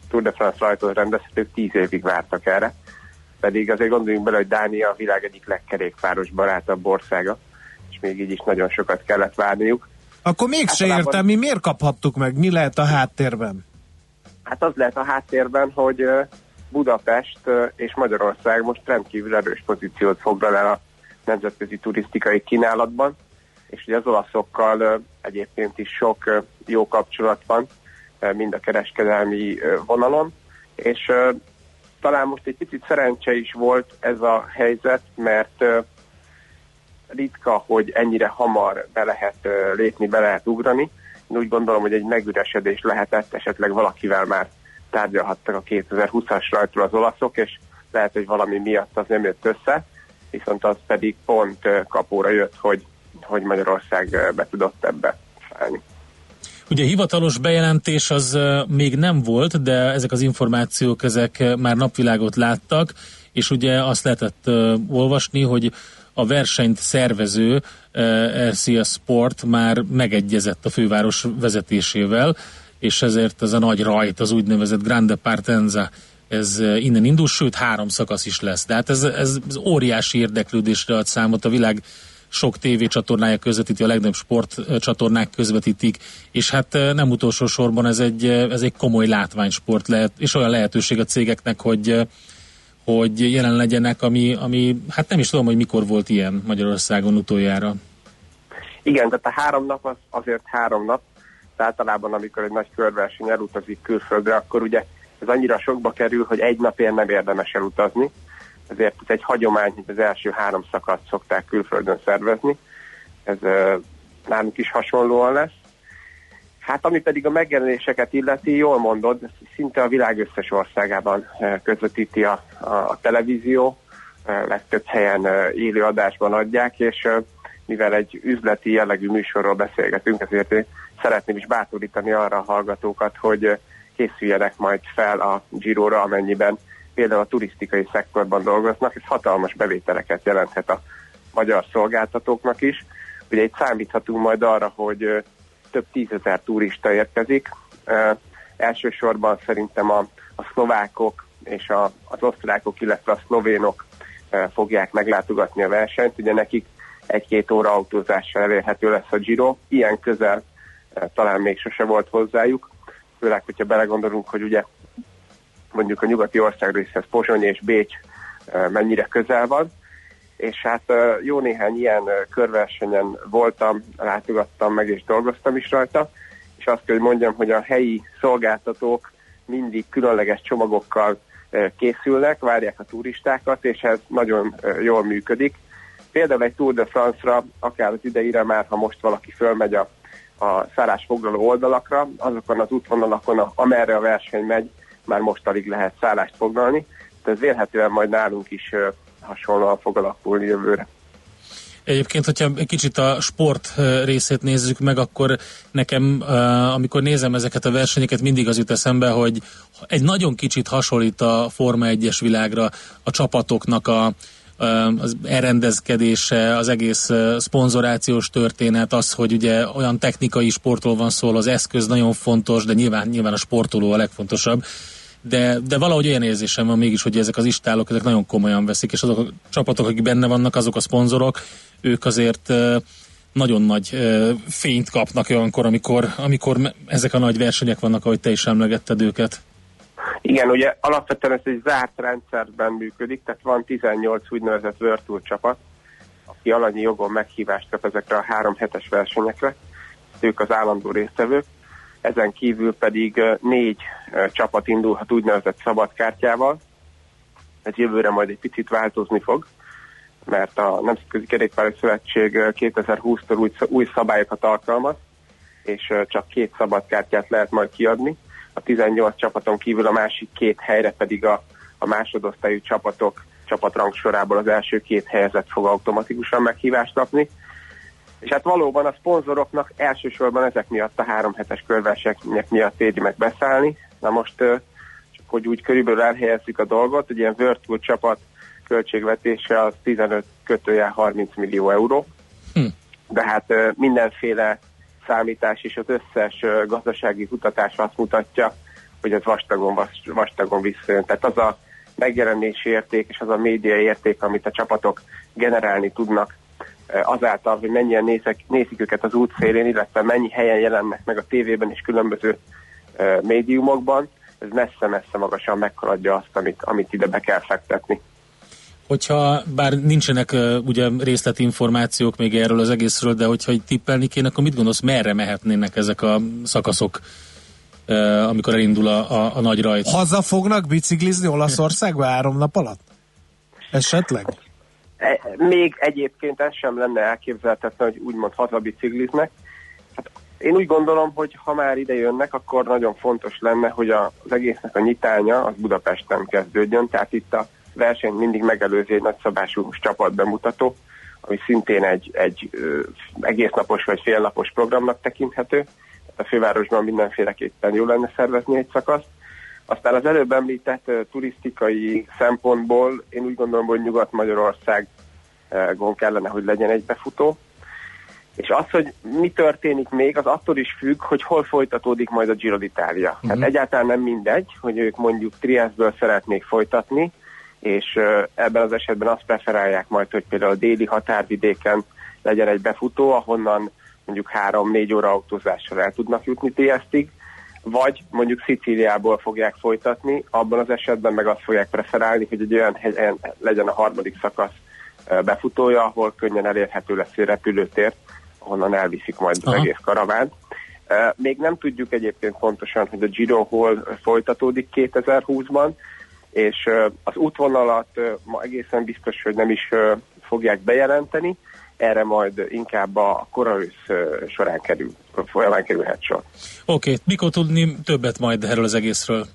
Tour de France rajtot rendezett, ők 10 évig vártak erre pedig azért gondoljunk bele, hogy Dánia a világ egyik legkerékpáros barátabb országa, és még így is nagyon sokat kellett várniuk. Akkor mégse Általában- értem, mi miért kaphattuk meg? Mi lehet a háttérben? Hát az lehet a háttérben, hogy Budapest és Magyarország most rendkívül erős pozíciót foglal el a nemzetközi turisztikai kínálatban, és ugye az olaszokkal egyébként is sok jó kapcsolat van, mind a kereskedelmi vonalon, és talán most egy picit szerencse is volt ez a helyzet, mert ritka, hogy ennyire hamar be lehet lépni, be lehet ugrani. Én úgy gondolom, hogy egy megüresedés lehetett, esetleg valakivel már tárgyalhattak a 2020-as rajtról az olaszok, és lehet, hogy valami miatt az nem jött össze, viszont az pedig pont kapóra jött, hogy, hogy Magyarország be tudott ebbe szállni. Ugye hivatalos bejelentés az még nem volt, de ezek az információk ezek már napvilágot láttak, és ugye azt lehetett olvasni, hogy a versenyt szervező RCA Sport már megegyezett a főváros vezetésével, és ezért ez a nagy rajt, az úgynevezett Grande Partenza, ez ö, innen indul, sőt három szakasz is lesz. De hát ez, ez, ez óriási érdeklődésre ad számot a világ sok tévécsatornája közvetíti, a legnagyobb sportcsatornák közvetítik, és hát eh, nem utolsó sorban ez egy, eh, ez egy komoly látványsport lehet, és olyan lehetőség a cégeknek, hogy eh, hogy jelen legyenek, ami, ami hát nem is tudom, hogy mikor volt ilyen Magyarországon utoljára. Igen, tehát a három nap az azért három nap. Tehát általában, amikor egy nagy körverseny elutazik külföldre, akkor ugye ez annyira sokba kerül, hogy egy napért nem érdemes elutazni. Ezért ez egy hagyomány, hogy az első három szakaszt szokták külföldön szervezni. Ez nálunk is hasonlóan lesz. Hát ami pedig a megjelenéseket illeti, jól mondod, szinte a világ összes országában közvetíti a, a, a televízió, legtöbb helyen élő adásban adják, és mivel egy üzleti jellegű műsorról beszélgetünk, ezért szeretném is bátorítani arra a hallgatókat, hogy készüljenek majd fel a Giro-ra, amennyiben például a turisztikai szektorban dolgoznak, ez hatalmas bevételeket jelenthet a magyar szolgáltatóknak is. Ugye itt számíthatunk majd arra, hogy több tízezer turista érkezik. Elsősorban szerintem a, a szlovákok és a, az osztrákok, illetve a szlovénok fogják meglátogatni a versenyt. Ugye nekik egy-két óra autózással elérhető lesz a Giro. Ilyen közel talán még sose volt hozzájuk. Főleg, hogyha belegondolunk, hogy ugye mondjuk a nyugati ország részhez Pozsony és Bécs mennyire közel van, és hát jó néhány ilyen körversenyen voltam, látogattam meg és dolgoztam is rajta, és azt kell, hogy mondjam, hogy a helyi szolgáltatók mindig különleges csomagokkal készülnek, várják a turistákat, és ez nagyon jól működik. Például egy Tour de France-ra, akár az idejére már, ha most valaki fölmegy a, a szállásfoglaló oldalakra, azokon az útvonalakon, amerre a verseny megy, már most alig lehet szállást foglalni, tehát ez vélhetően majd nálunk is hasonlóan fog alakulni jövőre. Egyébként, hogyha kicsit a sport részét nézzük meg, akkor nekem, amikor nézem ezeket a versenyeket, mindig az jut eszembe, hogy egy nagyon kicsit hasonlít a Forma 1-es világra a csapatoknak a, az elrendezkedése, az egész szponzorációs történet, az, hogy ugye olyan technikai sportról van szó, az eszköz nagyon fontos, de nyilván, nyilván a sportoló a legfontosabb, de, de valahogy olyan érzésem van mégis, hogy ezek az istálok, ezek nagyon komolyan veszik, és azok a csapatok, akik benne vannak, azok a szponzorok, ők azért nagyon nagy fényt kapnak olyankor, amikor, amikor ezek a nagy versenyek vannak, ahogy te is emlegetted őket. Igen, ugye alapvetően ez egy zárt rendszerben működik, tehát van 18 úgynevezett Tour csapat. Aki alanyi jogon meghívást kap ezekre a három hetes versenyekre, ők az állandó résztvevők, ezen kívül pedig négy csapat indulhat úgynevezett szabadkártyával, ez jövőre majd egy picit változni fog, mert a Nemzetközi Kerékpáros Szövetség ö, 2020-tól új, új szabályokat alkalmaz, és csak két szabadkártyát lehet majd kiadni. A 18 csapaton kívül a másik két helyre pedig a, a másodosztályú csapatok csapatrang sorából az első két helyezett fog automatikusan meghívást kapni. És hát valóban a szponzoroknak elsősorban ezek miatt a három hetes körversenyek miatt éri meg beszállni. Na most, csak hogy úgy körülbelül elhelyezzük a dolgot, egy ilyen World Tour csapat költségvetése az 15 kötője 30 millió euró. Hm. De hát mindenféle számítás és az összes gazdasági kutatás azt mutatja, hogy ez vastagon, vas- vastagon visszajön. Tehát az a megjelenési érték és az a média érték, amit a csapatok generálni tudnak azáltal, hogy mennyien nézek, nézik őket az útszélén, illetve mennyi helyen jelennek meg a tévében és különböző médiumokban, ez messze-messze magasan meghaladja azt, amit, amit ide be kell fektetni. Hogyha bár nincsenek uh, ugye részletinformációk még erről az egészről, de hogyha így tippelni kéne, akkor mit gondolsz, merre mehetnének ezek a szakaszok, uh, amikor elindul a, a, a nagy rajt? Haza fognak biciklizni Olaszországba három nap alatt? Esetleg? E, még egyébként ez sem lenne elképzelhetetlen, hogy úgymond hazabicikliznek. Hát én úgy gondolom, hogy ha már ide jönnek, akkor nagyon fontos lenne, hogy a, az egésznek a nyitánya az Budapesten kezdődjön, tehát itt a verseny mindig megelőzi egy nagyszabású csapatbemutató, ami szintén egy, egy egésznapos vagy félnapos programnak tekinthető. A fővárosban mindenféleképpen jó lenne szervezni egy szakaszt. Aztán az előbb említett turisztikai szempontból én úgy gondolom, hogy Nyugat-Magyarországon kellene, hogy legyen egy befutó. És az, hogy mi történik még, az attól is függ, hogy hol folytatódik majd a Giro d'Italia. Uh-huh. Tehát egyáltalán nem mindegy, hogy ők mondjuk Triestből szeretnék folytatni, és ebben az esetben azt preferálják majd, hogy például a déli határvidéken legyen egy befutó, ahonnan mondjuk 3-4 óra autózással el tudnak jutni Triestig, vagy mondjuk Szicíliából fogják folytatni, abban az esetben meg azt fogják preferálni, hogy egy olyan helyen legyen a harmadik szakasz befutója, ahol könnyen elérhető lesz egy repülőtér, ahonnan elviszik majd az Aha. egész karavánt. Még nem tudjuk egyébként pontosan, hogy a Giro hol folytatódik 2020-ban, és az útvonalat ma egészen biztos, hogy nem is fogják bejelenteni, erre majd inkább a koraősz során kerül, folyamán kerülhet sor. Oké, okay. mikor tudni többet majd erről az egészről?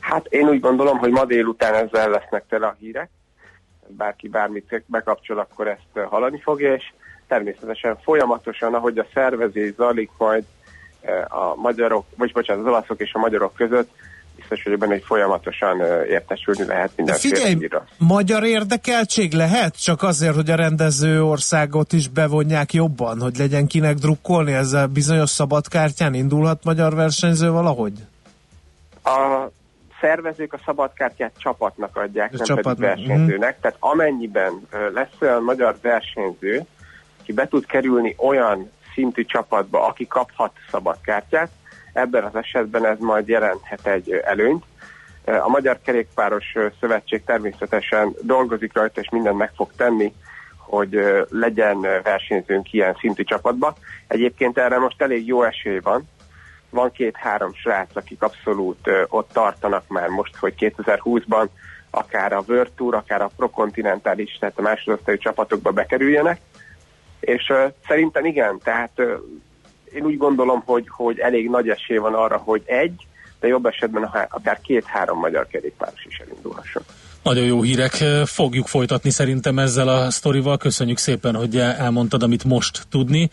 Hát én úgy gondolom, hogy ma délután ezzel lesznek tele a hírek. Bárki bármit bekapcsol, akkor ezt hallani fogja, és természetesen folyamatosan, ahogy a szervezés zajlik majd a magyarok, vagy bocsánat, az olaszok és a magyarok között, biztos vagyok benne, hogy folyamatosan értesülni lehet De mindenféle figyelj, hírra. magyar érdekeltség lehet? Csak azért, hogy a rendező országot is bevonják jobban, hogy legyen kinek drukkolni, ezzel bizonyos szabadkártyán indulhat magyar versenyző valahogy? A szervezők a szabadkártyát csapatnak adják, A nem csapatnak, pedig versenyzőnek. Tehát amennyiben lesz olyan magyar versenyző, aki be tud kerülni olyan szintű csapatba, aki kaphat szabadkártyát, ebben az esetben ez majd jelenthet egy előnyt. A Magyar Kerékpáros Szövetség természetesen dolgozik rajta, és mindent meg fog tenni, hogy legyen versenyzőnk ilyen szintű csapatba. Egyébként erre most elég jó esély van, van két-három srác, akik abszolút ott tartanak már most, hogy 2020-ban akár a World Tour, akár a Prokontinentális, tehát a másodosztályú csapatokba bekerüljenek, és ö, szerintem igen, tehát ö, én úgy gondolom, hogy, hogy elég nagy esély van arra, hogy egy, de jobb esetben akár két-három magyar kerékpáros is elindulhasson. Nagyon jó hírek, fogjuk folytatni szerintem ezzel a sztorival. Köszönjük szépen, hogy elmondtad, amit most tudni,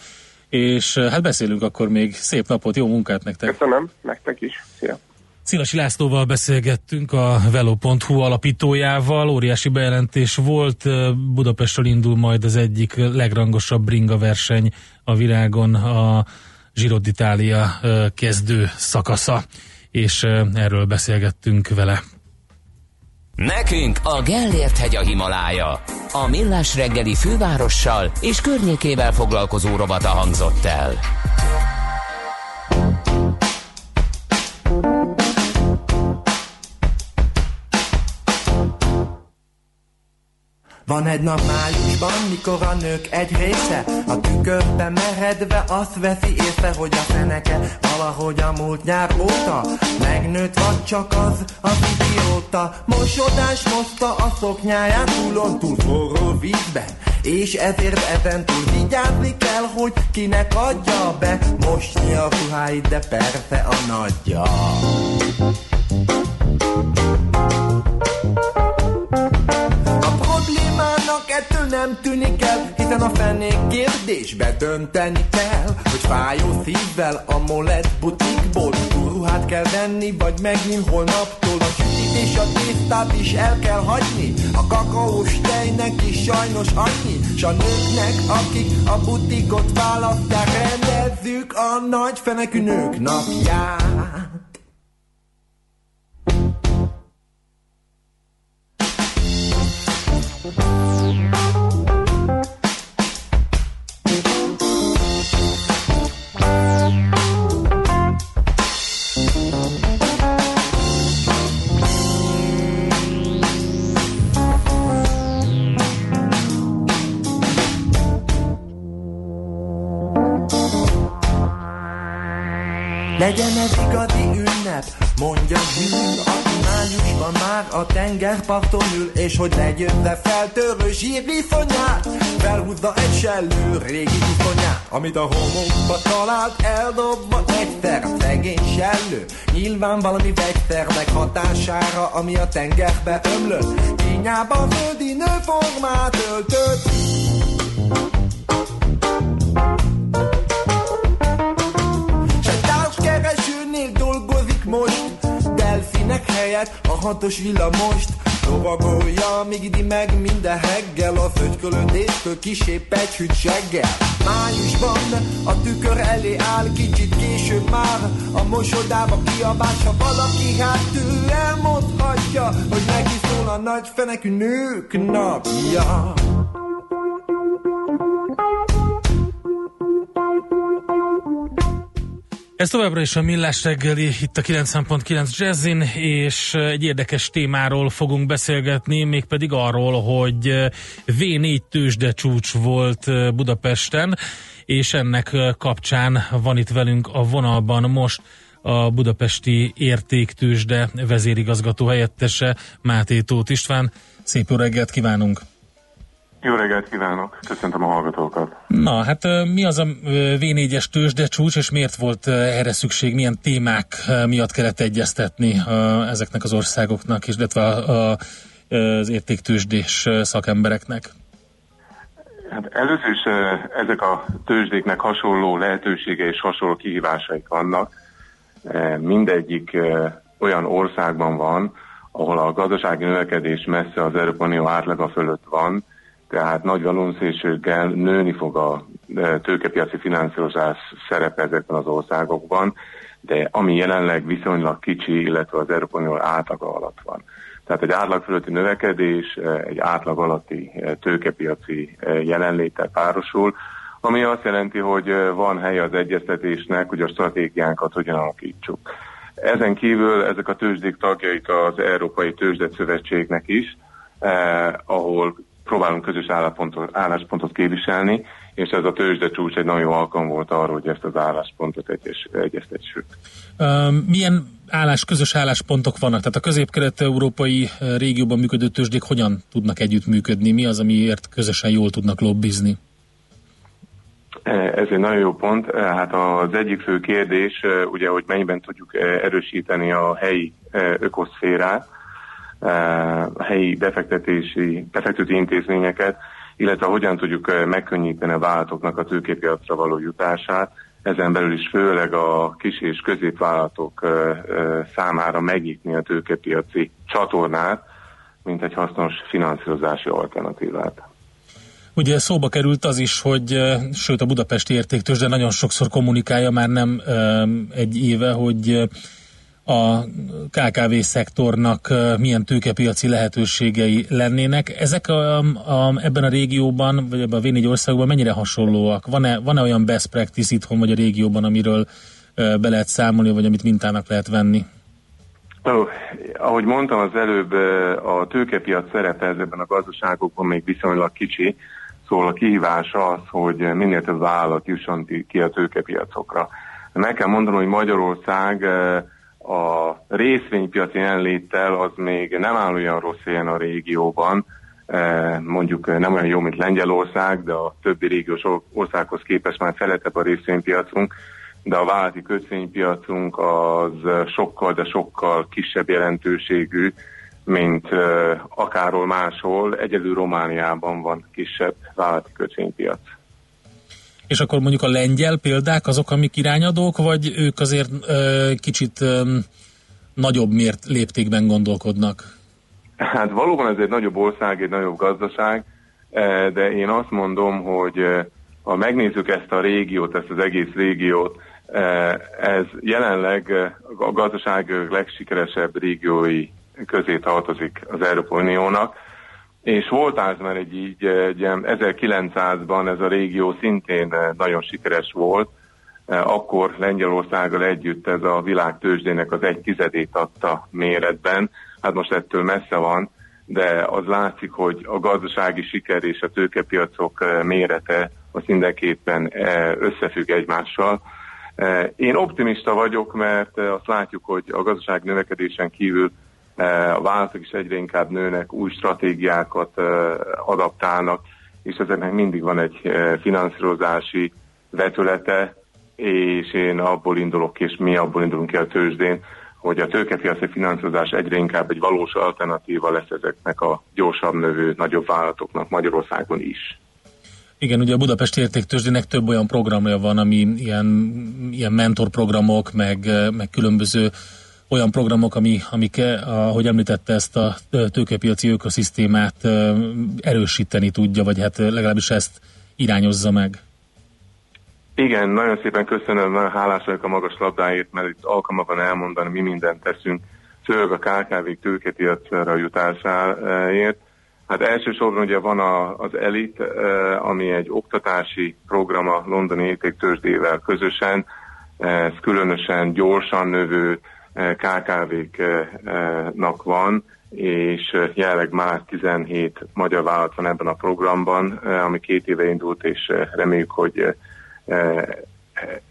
és hát beszélünk akkor még. Szép napot, jó munkát nektek! Köszönöm, nektek is, szia! Szilasi Lászlóval beszélgettünk, a Velo.hu alapítójával. Óriási bejelentés volt. Budapestről indul majd az egyik legrangosabb bringa verseny a világon, a Giro d'Italia kezdő szakasza, és erről beszélgettünk vele. Nekünk a Gellért hegy a Himalája. A Millás reggeli fővárossal és környékével foglalkozó robata hangzott el. Van egy nap májusban, mikor a nők egy része A tükörbe meredve azt veszi észre, hogy a feneke Valahogy a múlt nyár óta Megnőtt vagy csak az, az idióta. Mosodás moszta a szoknyáját túlon túl forró vízben és ezért ezen túl vigyázni kell, hogy kinek adja be. Mosni a ruháit, de persze a nagyja nem tűnik el Hiszen a fenék kérdésbe dönteni kell Hogy fájó szívvel a molett butikból ruhát kell venni, vagy megint holnaptól A sütit és a tésztát is el kell hagyni. A kakaós tejnek is sajnos annyi S a nőknek, akik a butikot választják Rendezzük a nagy fenekű nők napját Ez igazi ünnep, mondja Jül, aki májusban már a tengerparton ül, és hogy legyőzze feltörő zsírviszonyát, felhúzza egy sellő régi viszonyát, amit a homokba talált, eldobva egyszer szegény sellő. Nyilván valami vegyszernek hatására, ami a tengerbe ömlött, kényában földi nőformát öltött. Helyett a hatos villamost Lovagolja, míg idi meg minden heggel A fögykölöndéstől kisép egy hűt seggel. Májusban a tükör elé áll Kicsit később már. A mosodába kiabás Ha valaki hát ő elmondhatja Hogy neki szól a nagy fenekű nők napja Ez továbbra is a Millás reggeli, itt a 90.9 Jazzin, és egy érdekes témáról fogunk beszélgetni, mégpedig arról, hogy V4 tőzsde csúcs volt Budapesten, és ennek kapcsán van itt velünk a vonalban most a budapesti értéktősde vezérigazgató helyettese Máté Tóth István. Szép jó reggelt kívánunk! Jó reggelt kívánok, köszöntöm a hallgatókat. Na, hát mi az a V4-es tőzsde csúcs, és miért volt erre szükség, milyen témák miatt kellett egyeztetni ezeknek az országoknak, és illetve az értéktőzsdés szakembereknek? Hát először is ezek a tőzsdéknek hasonló lehetősége és hasonló kihívásaik vannak. Mindegyik olyan országban van, ahol a gazdasági növekedés messze az Európai Unió átlaga fölött van, tehát nagy valószínűséggel nőni fog a tőkepiaci finanszírozás szerepe ezekben az országokban, de ami jelenleg viszonylag kicsi, illetve az Európai Unió átlaga alatt van. Tehát egy átlag fölötti növekedés, egy átlag alatti tőkepiaci jelenléttel párosul, ami azt jelenti, hogy van helye az egyeztetésnek, hogy a stratégiánkat hogyan alakítsuk. Ezen kívül ezek a tőzsdék tagjait az Európai Tőzsdet Szövetségnek is, eh, ahol próbálunk közös álláspontot, álláspontot képviselni, és ez a tőzsde csúcs egy nagyon jó alkalom volt arra, hogy ezt az álláspontot egyes, egyeztessük. Milyen állás, közös álláspontok vannak? Tehát a közép-kelet-európai régióban működő tőzsdék hogyan tudnak együttműködni? Mi az, amiért közösen jól tudnak lobbizni? Ez egy nagyon jó pont. Hát az egyik fő kérdés, ugye, hogy mennyiben tudjuk erősíteni a helyi ökoszférát, helyi befektetési, befektető intézményeket, illetve hogyan tudjuk megkönnyíteni a vállalatoknak a tőképiacra való jutását, ezen belül is főleg a kis és középvállalatok számára megnyitni a tőkepiaci csatornát, mint egy hasznos finanszírozási alternatívát. Ugye szóba került az is, hogy sőt a budapesti értéktős, de nagyon sokszor kommunikálja már nem egy éve, hogy a KKV szektornak milyen tőkepiaci lehetőségei lennének. Ezek a, a, ebben a régióban, vagy ebben a V4 országban mennyire hasonlóak? Van-e, van-e olyan best practice itthon, vagy a régióban, amiről be lehet számolni, vagy amit mintának lehet venni? Ó, ahogy mondtam az előbb, a tőkepiac szerepe ezekben a gazdaságokban még viszonylag kicsi, szóval a kihívás az, hogy minél több vállalat jusson ki a tőkepiacokra. Meg kell mondanom, hogy Magyarország a részvénypiaci jelenléttel az még nem áll olyan rossz helyen a régióban, Eh, mondjuk eh, nem olyan jó, mint Lengyelország, de a többi régiós or- országhoz képest már feletebb a részvénypiacunk, de a vállalati kötvénypiacunk az sokkal, de sokkal kisebb jelentőségű, mint eh, akárhol máshol. Egyedül Romániában van kisebb vállalati kötvénypiac. És akkor mondjuk a lengyel példák azok, amik irányadók, vagy ők azért ö, kicsit ö, nagyobb mért léptékben gondolkodnak? Hát valóban ez egy nagyobb ország, egy nagyobb gazdaság, de én azt mondom, hogy ha megnézzük ezt a régiót, ezt az egész régiót, ez jelenleg a gazdaság legsikeresebb régiói közé tartozik az Európai Uniónak, és volt már egy így, egy ilyen 1900-ban ez a régió szintén eh, nagyon sikeres volt, Eh, akkor Lengyelországgal együtt ez a világ tőzsdének az egy tizedét adta méretben, hát most ettől messze van, de az látszik, hogy a gazdasági siker és a tőkepiacok eh, mérete az mindenképpen összefügg egymással. Én optimista vagyok, mert azt látjuk, hogy a gazdaság növekedésen kívül a vállalatok is egyre inkább nőnek, új stratégiákat eh, adaptálnak, és ezeknek mindig van egy eh, finanszírozási vetülete, és én abból indulok és mi abból indulunk ki a tőzsdén, hogy a tőkepiaci finanszírozás egyre inkább egy valós alternatíva lesz ezeknek a gyorsabb növő nagyobb vállalatoknak Magyarországon is. Igen, ugye a Budapesti Értéktőzsdének több olyan programja van, ami ilyen, ilyen mentorprogramok, meg, meg különböző olyan programok, ami, amik, eh, ahogy említette, ezt a tőkepiaci ökoszisztémát erősíteni tudja, vagy hát legalábbis ezt irányozza meg. Igen, nagyon szépen köszönöm, nagyon hálás vagyok a magas labdáért, mert itt alkalma van elmondani, mi mindent teszünk, főleg a KKV tőkepiacra jutásáért. Hát elsősorban ugye van a, az ELIT, ami egy oktatási program a londoni értéktőzsdével közösen, ez különösen gyorsan növő KKV-knak van, és jelenleg már 17 magyar vállalat van ebben a programban, ami két éve indult, és reméljük, hogy eh,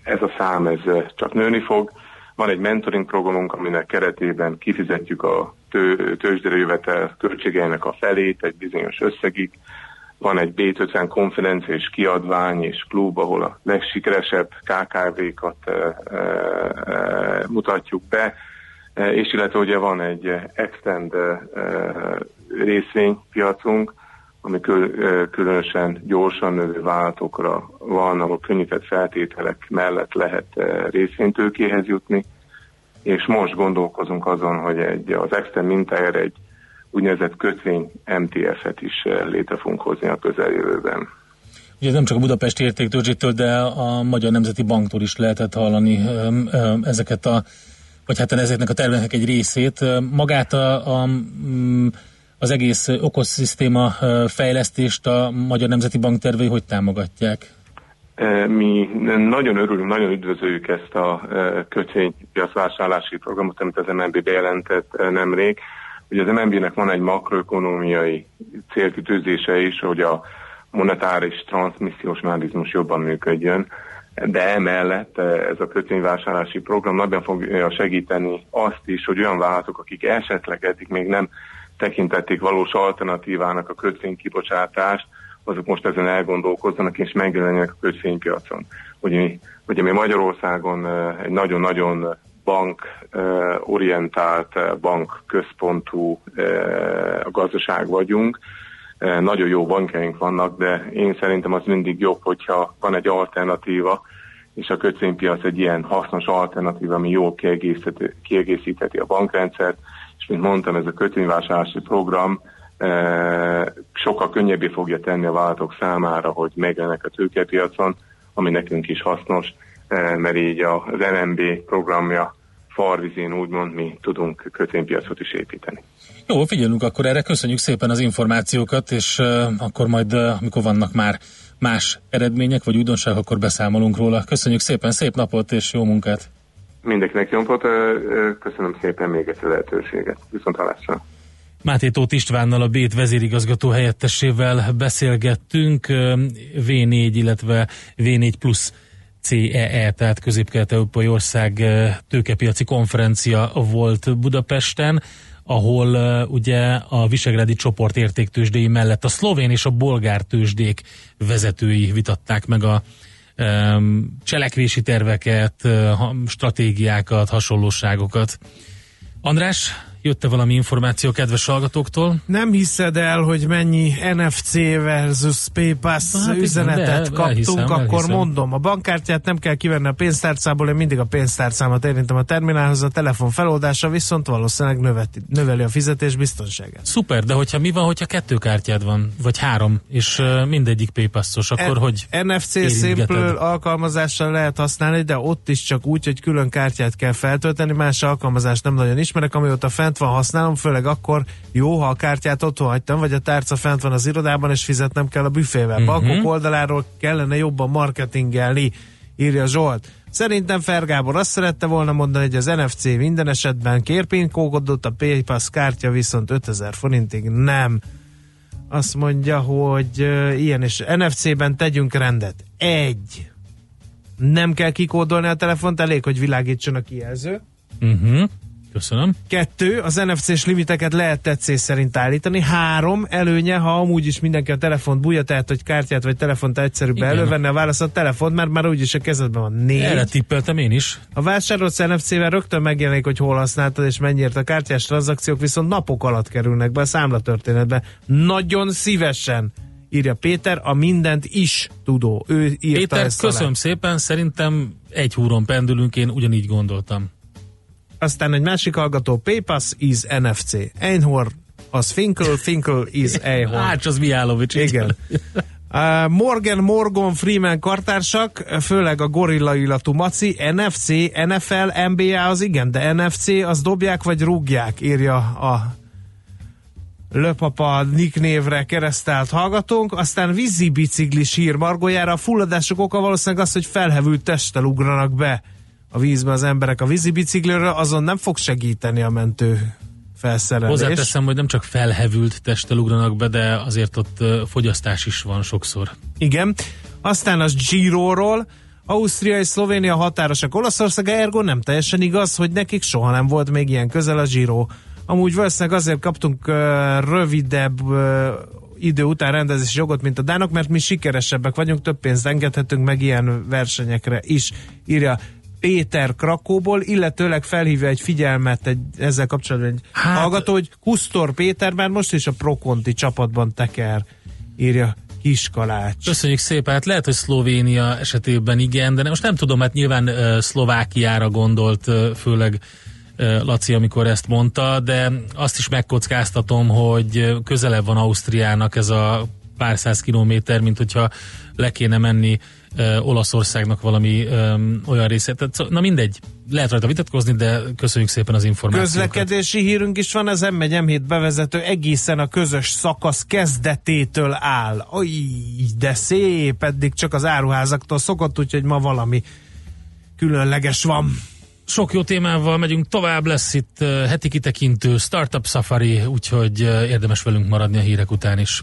ez a szám ez csak nőni fog. Van egy mentoring programunk, aminek keretében kifizetjük a tő, tőzsdére jövetel költségeinek a felét egy bizonyos összegig. Van egy B50 konferencia és kiadvány és klub, ahol a legsikeresebb KKV-kat e, e, mutatjuk be, e, és illetve ugye van egy Extend e, részvénypiacunk, ami kül, e, különösen gyorsan növő vállalatokra van, ahol könnyített feltételek mellett lehet e, részvénytőkéhez jutni, és most gondolkozunk azon, hogy egy, az Extend mintájára egy úgynevezett kötvény MTF-et is eh, létre fogunk hozni a közeljövőben. Ugye ez nem csak a Budapesti Értéktőzsétől, de a Magyar Nemzeti Banktól is lehetett hallani ezeket a, vagy hát ezeknek a terveknek egy részét. Magát a, a, mm, az egész ökoszisztéma ö, fejlesztést a Magyar Nemzeti Bank tervei hogy támogatják? Eh, Mi nagyon örülünk, nagyon üdvözöljük ezt a eh, kötvénypiacvásárlási programot, amit az MNB bejelentett eh, nemrég. Ugye az MNB-nek van egy makroökonomiai célkitűzése is, hogy a monetáris transmissziós mechanizmus jobban működjön, de emellett eh, ez a kötvényvásárlási program nagyban fogja segíteni azt is, hogy olyan vállalatok, akik esetleg eddig még nem tekintették valós alternatívának a kötvénykibocsátást, azok most ezen elgondolkozzanak és megjelenjenek a kötvénypiacon. Ugye ugye mi Magyarországon eh, egy nagyon-nagyon bank orientált, bank központú gazdaság vagyunk. Nagyon jó bankjaink vannak, de én szerintem az mindig jobb, hogyha van egy alternatíva, és a kötvénypiac egy ilyen hasznos alternatíva, ami jól kiegészítheti, a bankrendszert, és mint mondtam, ez a kötvényvásárlási program sokkal könnyebbé fogja tenni a vállalatok számára, hogy megjelennek a tőkepiacon, ami nekünk is hasznos, mert így a- az NMB programja farvizén úgymond mi tudunk kötvénypiacot is építeni. Jó, figyelünk akkor erre, köszönjük szépen az információkat, és uh, akkor majd, uh, amikor vannak már más eredmények vagy újdonságok, akkor beszámolunk róla. Köszönjük szépen, szép napot és jó munkát! Mindenkinek jó napot, köszönöm szépen még egyszer a lehetőséget. Viszont hallásra. Máté Tóth Istvánnal, a Bét vezérigazgató helyettesével beszélgettünk, ö, V4, illetve V4 plusz CEE, tehát Közép-Kelet-Európai Ország tőkepiaci konferencia volt Budapesten, ahol ugye a Visegrádi csoport értéktősdéi mellett a szlovén és a bolgár tőzsdék vezetői vitatták meg a cselekvési terveket, stratégiákat, hasonlóságokat. András, jött-e valami információ kedves hallgatóktól? Nem hiszed el, hogy mennyi NFC versus PayPass Hát igen, üzenetet de kaptunk, elhiszem, akkor elhiszem. mondom, a bankkártyát nem kell kivenni a pénztárcából, én mindig a pénztárcámat érintem a terminálhoz, a telefon feloldása viszont valószínűleg növeti, növeli a fizetés biztonságát. Szuper, de hogyha mi van, hogyha kettő kártyád van, vagy három, és mindegyik paypassos, akkor E- hogy NFC? Simple alkalmazással lehet használni, de ott is csak úgy, hogy külön kártyát kell feltölteni, más alkalmazást nem nagyon ismerek, amióta fent van használom, főleg akkor jó, ha a kártyát otthon hagytam, vagy a tárca fent van az irodában, és fizetnem kell a büfével. Mhm. Bankok oldaláról kellene jobban marketingelni, írja Zsolt. Szerintem Fergábor azt szerette volna mondani, hogy az NFC minden esetben kérpénkókodott, a PayPass kártya viszont 5000 forintig nem azt mondja, hogy uh, ilyen és NFC-ben tegyünk rendet. Egy. Nem kell kikódolni a telefont, elég, hogy világítson a kijelző. Uh-huh. Köszönöm. Kettő, az NFC-s limiteket lehet tetszés szerint állítani. Három, előnye, ha amúgy is mindenki a telefont bújja, tehát hogy kártyát vagy telefont egyszerűbb Igen. elővenne a válasz a telefont, mert már úgyis a kezedben van. Négy. Erre tippeltem én is. A vásárolsz NFC-vel rögtön megjelenik, hogy hol használtad és mennyiért a kártyás tranzakciók viszont napok alatt kerülnek be a számlatörténetbe. Nagyon szívesen írja Péter, a mindent is tudó. Ő írta Péter, ezt alá. köszönöm szépen, szerintem egy húron pendülünk, én ugyanígy gondoltam. Aztán egy másik hallgató, PayPass is NFC. Einhorn, az Finkel, Finkel is Einhorn. Ács, az Mihálovics. Igen. Uh, [LAUGHS] Morgan, Morgan, Freeman kartársak, főleg a gorilla illatú maci, NFC, NFL, NBA az igen, de NFC az dobják vagy rúgják, írja a löpapa Nick névre keresztelt hallgatónk, aztán vízi bicikli sír margójára, a fulladások oka valószínűleg az, hogy felhevült testtel ugranak be a vízbe az emberek a vízi bicikliről, azon nem fog segíteni a mentő felszerelés. Hozzáteszem, hogy nem csak felhevült testtel ugranak be, de azért ott fogyasztás is van sokszor. Igen. Aztán az Giroról, Ausztria és Szlovénia határosak Olaszország, ergo nem teljesen igaz, hogy nekik soha nem volt még ilyen közel a Giro. Amúgy valószínűleg azért kaptunk uh, rövidebb uh, idő után rendezési jogot, mint a Dánok, mert mi sikeresebbek vagyunk, több pénzt engedhetünk meg ilyen versenyekre is, írja Péter Krakóból, illetőleg felhívja egy figyelmet egy, ezzel kapcsolatban egy hát, hallgató, hogy Kusztor Péter már most is a Prokonti csapatban teker, írja Kiskalács. Köszönjük szépen, hát lehet, hogy Szlovénia esetében igen, de most nem tudom, hát nyilván uh, Szlovákiára gondolt, uh, főleg uh, Laci, amikor ezt mondta, de azt is megkockáztatom, hogy közelebb van Ausztriának ez a pár száz kilométer, mint hogyha le kéne menni Olaszországnak valami um, olyan részét. Tehát, szó- na mindegy, lehet rajta vitatkozni, de köszönjük szépen az információkat. Közlekedési hírünk is van, az M1 M7 bevezető egészen a közös szakasz kezdetétől áll. Oly, de szép, eddig csak az áruházaktól szokott, úgyhogy ma valami különleges van. Sok jó témával megyünk tovább, lesz itt heti kitekintő Startup Safari, úgyhogy érdemes velünk maradni a hírek után is.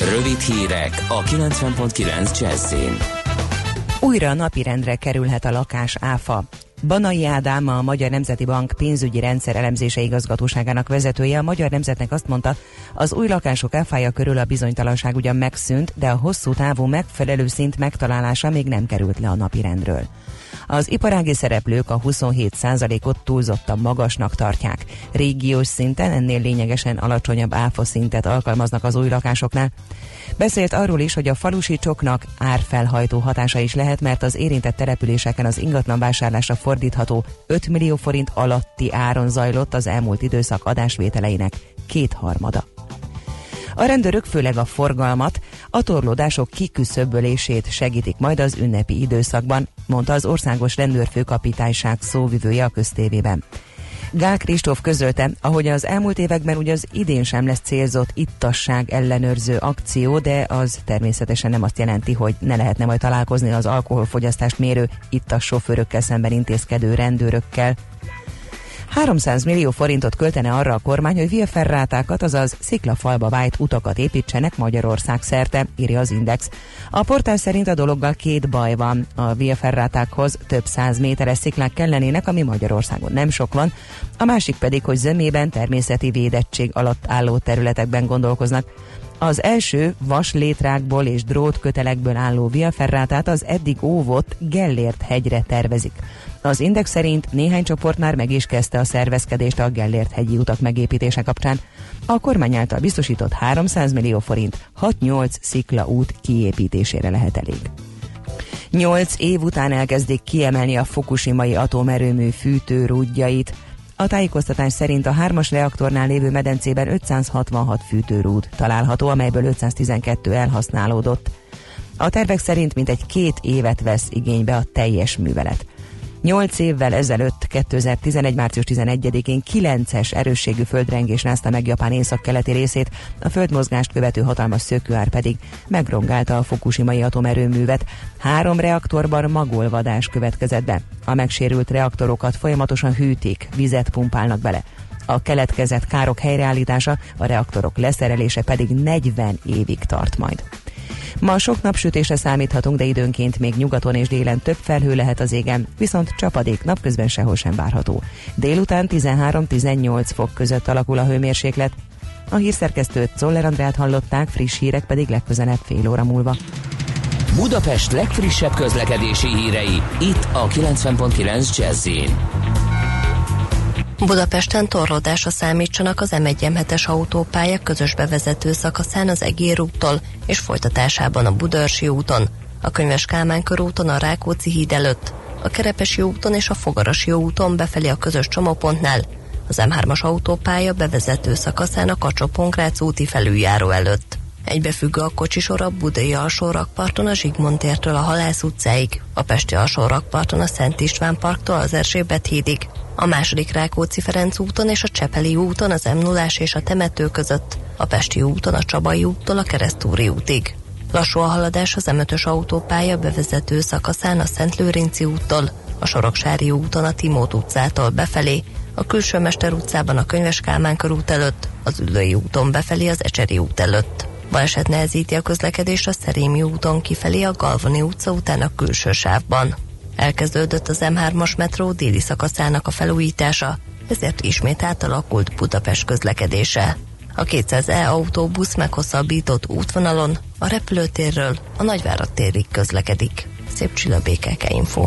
Rövid hírek a 90.9 Jazzin. Újra napirendre kerülhet a lakás áfa. Banai Ádám, a Magyar Nemzeti Bank pénzügyi rendszer elemzése igazgatóságának vezetője a Magyar Nemzetnek azt mondta, az új lakások áfája körül a bizonytalanság ugyan megszűnt, de a hosszú távú megfelelő szint megtalálása még nem került le a napirendről. Az iparági szereplők a 27%-ot túlzottan magasnak tartják. Régiós szinten ennél lényegesen alacsonyabb áfa szintet alkalmaznak az új lakásoknál. Beszélt arról is, hogy a falusi csoknak árfelhajtó hatása is lehet, mert az érintett településeken az ingatlan vásárlásra fordítható 5 millió forint alatti áron zajlott az elmúlt időszak adásvételeinek kétharmada. A rendőrök főleg a forgalmat, a torlódások kiküszöbölését segítik majd az ünnepi időszakban, mondta az országos rendőrfőkapitányság szóvivője a köztévében. Gál Kristóf közölte, ahogy az elmúlt években ugye az idén sem lesz célzott ittasság ellenőrző akció, de az természetesen nem azt jelenti, hogy ne lehetne majd találkozni az alkoholfogyasztást mérő ittas sofőrökkel szemben intézkedő rendőrökkel. 300 millió forintot költene arra a kormány, hogy via ferrátákat, azaz sziklafalba vájt utakat építsenek Magyarország szerte, írja az Index. A portál szerint a dologgal két baj van. A via ferrátákhoz több száz méteres sziklák kellenének, ami Magyarországon nem sok van, a másik pedig, hogy zömében természeti védettség alatt álló területekben gondolkoznak. Az első vas létrákból és drótkötelekből álló via az eddig óvott Gellért hegyre tervezik. Az Index szerint néhány csoport már meg is kezdte a szervezkedést a Gellért hegyi utak megépítése kapcsán. A kormány által biztosított 300 millió forint 6-8 szikla út kiépítésére lehet elég. Nyolc év után elkezdik kiemelni a Fukushimai atomerőmű fűtőrúdjait. A tájékoztatás szerint a hármas reaktornál lévő medencében 566 fűtőrúd található, amelyből 512 elhasználódott. A tervek szerint mintegy két évet vesz igénybe a teljes művelet. Nyolc évvel ezelőtt, 2011. március 11-én 9-es erősségű földrengés rázta meg Japán észak-keleti részét, a földmozgást követő hatalmas szökőár pedig megrongálta a Fukushimai atomerőművet. Három reaktorban magolvadás következett be. A megsérült reaktorokat folyamatosan hűtik, vizet pumpálnak bele. A keletkezett károk helyreállítása, a reaktorok leszerelése pedig 40 évig tart majd. Ma sok napsütésre számíthatunk, de időnként még nyugaton és délen több felhő lehet az égen, viszont csapadék napközben sehol sem várható. Délután 13-18 fok között alakul a hőmérséklet. A hírszerkesztőt Zoller Andrát hallották, friss hírek pedig legközelebb fél óra múlva. Budapest legfrissebb közlekedési hírei, itt a 90.9 jazz Budapesten torlódásra számítsanak az m 1 es autópálya közös bevezető szakaszán az Egér úttól és folytatásában a Budörsi úton, a Könyves Kálmán körúton a Rákóczi híd előtt, a Kerepesi úton és a Fogarasi úton befelé a közös csomópontnál, az M3-as autópálya bevezető szakaszán a kacsó úti felüljáró előtt. Egybefüggő a kocsisor a Budai alsó rakparton a Zsigmond tértől a Halász utcáig, a Pesti alsó rakparton a Szent István parktól az Erzsébet hídig, a második Rákóczi Ferenc úton és a Csepeli úton az m 0 és a temető között, a Pesti úton a Csabai úttól a Keresztúri útig. Lassú a haladás az m autópálya bevezető szakaszán a Szent Lőrinci úttól, a Soroksári úton a Timót utcától befelé, a Külső Mester utcában a Könyves Kálmán körút előtt, az Üllői úton befelé az Ecseri út előtt. Baleset nehezíti a közlekedést a Szerémi úton kifelé a Galvani utca után a külső sávban. Elkezdődött az M3-as metró déli szakaszának a felújítása, ezért ismét átalakult Budapest közlekedése. A 200E autóbusz meghosszabbított útvonalon a repülőtérről a Nagyvárad térig közlekedik. Szép csillabékeke info.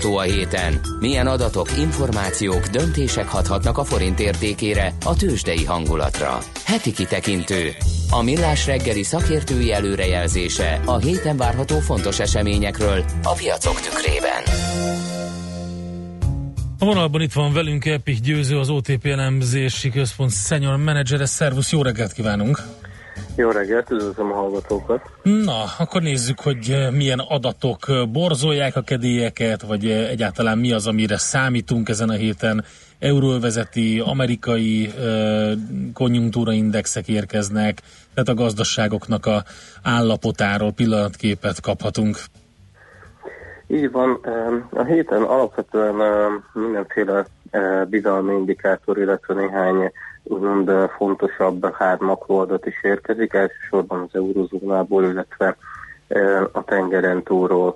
Várható a héten? Milyen adatok, információk, döntések hathatnak a forint értékére, a tőzsdei hangulatra? Heti kitekintő. A millás reggeli szakértői előrejelzése a héten várható fontos eseményekről a piacok tükrében. A vonalban itt van velünk Epik Győző, az OTP elemzési központ senior menedzsere. Szervusz, jó reggelt kívánunk! Jó reggelt, üdvözlöm a hallgatókat. Na, akkor nézzük, hogy eh, milyen adatok eh, borzolják a kedélyeket, vagy eh, egyáltalán mi az, amire számítunk ezen a héten. Euróvezeti, amerikai uh, konjunktúraindexek érkeznek, tehát a gazdaságoknak a állapotáról pillanatképet kaphatunk. Így van, a héten alapvetően mindenféle bizalmi indikátor, illetve néhány úgymond fontosabb hard makroadat is érkezik, elsősorban az eurozónából, illetve a tengeren túlról.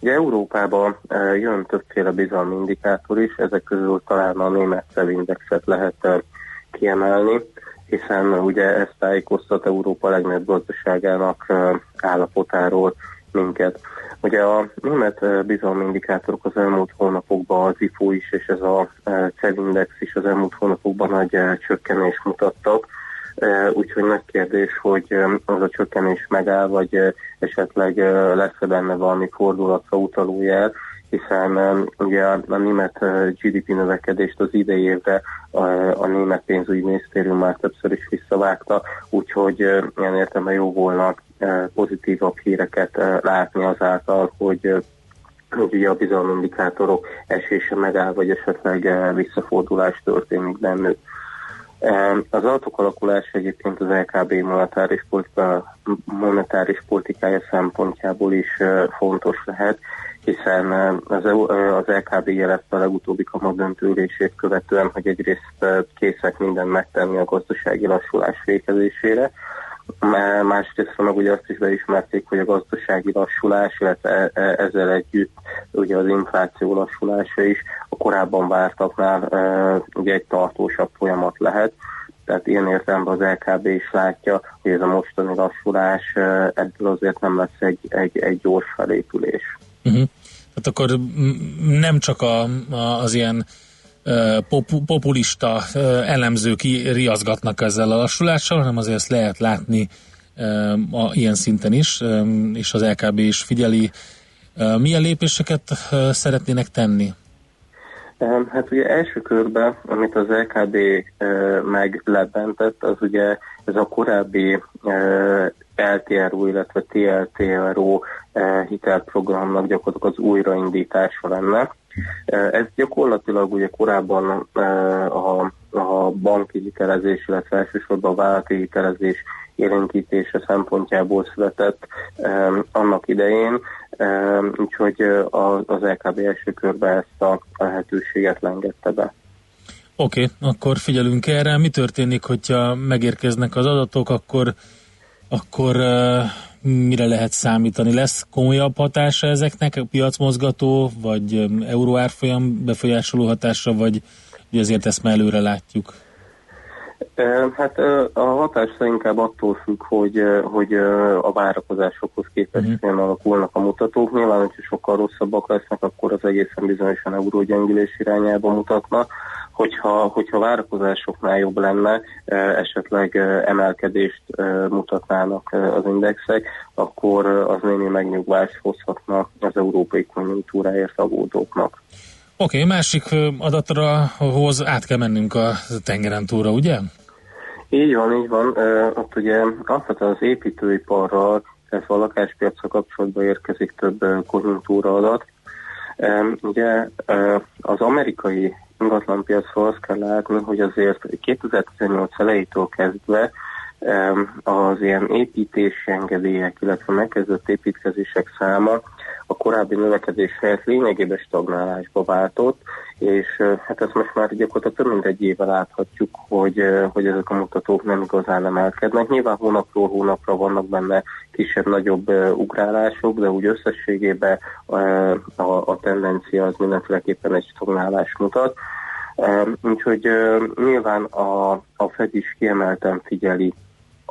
Ugye Európában jön többféle bizalmi indikátor is, ezek közül talán a német indexet lehet kiemelni, hiszen ugye ezt tájékoztat Európa legnagyobb gazdaságának állapotáról minket. Ugye a német bizalmi indikátorok az elmúlt hónapokban az IFO is, és ez a CEL-index is az elmúlt hónapokban nagy csökkenés mutattak. Úgyhogy nagy kérdés, hogy az a csökkenés megáll, vagy esetleg lesz-e benne valami fordulatra utaló jel, hiszen ugye a német GDP növekedést az idei évre a, a német pénzügyminisztérium már többször is visszavágta, úgyhogy ilyen értelme jó volna pozitívabb híreket látni azáltal, hogy ugye a bizalmindikátorok esése megáll, vagy esetleg visszafordulás történik bennük. Az adatok alakulása egyébként az LKB monetáris, politika, monetáris politikája szempontjából is fontos lehet, hiszen az, az LKB jelezte a legutóbbi kamadöntőülését követően, hogy egyrészt készek mindent megtenni a gazdasági lassulás végezésére, másrészt meg ugye azt is beismerték, hogy a gazdasági lassulás, illetve e- e- ezzel együtt ugye az infláció lassulása is a korábban vártaknál ugye egy tartósabb folyamat lehet. Tehát ilyen értelemben az LKB is látja, hogy ez a mostani lassulás ebből azért nem lesz egy, egy, egy gyors felépülés. Uh-huh. Tehát akkor nem csak a, a, az ilyen populista elemzők riazgatnak ezzel a lassulással, hanem azért ezt lehet látni a, ilyen szinten is, és az LKB is figyeli. Milyen lépéseket szeretnének tenni? Hát ugye első körben, amit az LKB meglebbentett, az ugye ez a korábbi LTRO, illetve TLTRO hitelprogramnak gyakorlatilag az újraindítása lenne. Ez gyakorlatilag ugye korábban a, a banki hitelezés, illetve elsősorban a vállalati hitelezés élénkítése szempontjából született annak idején, úgyhogy az LKB első körben ezt a lehetőséget lengette be. Oké, okay, akkor figyelünk erre. Mi történik, hogyha megérkeznek az adatok, akkor, akkor uh, mire lehet számítani? Lesz komolyabb hatása ezeknek, piacmozgató, vagy euróárfolyam befolyásoló hatása, vagy azért ezt már előre látjuk? Hát a hatás inkább attól függ, hogy, hogy a várakozásokhoz képest uh-huh. milyen alakulnak a mutatók. Nyilván, hogyha sokkal rosszabbak lesznek, akkor az egészen bizonyosan eurógyengülés irányába mutatna. Hogyha, hogyha várakozásoknál jobb lenne, esetleg emelkedést mutatnának az indexek, akkor az némi megnyugvást hozhatna az európai konjunktúráért aggódóknak. Oké, okay, másik adatra hoz át kell mennünk a tengeren túlra, ugye? Így van, így van. Uh, ott ugye alapvetően az építőiparral, illetve a lakáspiacra kapcsolatban érkezik több konjunktúra adat. Ugye az amerikai ingatlanpiacról azt kell látni, hogy azért 2018 elejétől kezdve az ilyen építési engedélyek, illetve megkezdett építkezések száma a korábbi növekedés helyett lényegében stagnálásba váltott, és hát ezt most már gyakorlatilag több mint egy éve láthatjuk, hogy, hogy ezek a mutatók nem igazán emelkednek. Nyilván hónapról hónapra vannak benne kisebb-nagyobb ugrálások, de úgy összességében a, a tendencia az mindenféleképpen egy stagnálás mutat. Úgyhogy nyilván a, a Fed is kiemelten figyeli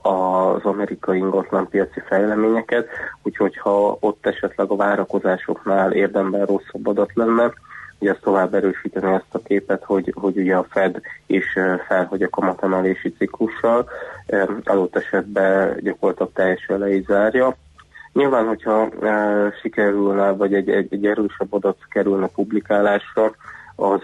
az amerikai ingatlanpiaci fejleményeket, úgyhogy ha ott esetleg a várakozásoknál érdemben rosszabb adat lenne, ugye ez tovább erősíteni ezt a képet, hogy, hogy ugye a Fed is felhagy a kamatemelési ciklussal, adott esetben gyakorlatilag teljesen le is zárja. Nyilván, hogyha uh, sikerülne, vagy egy, egy, egy erősebb adat kerülne publikálásra, az,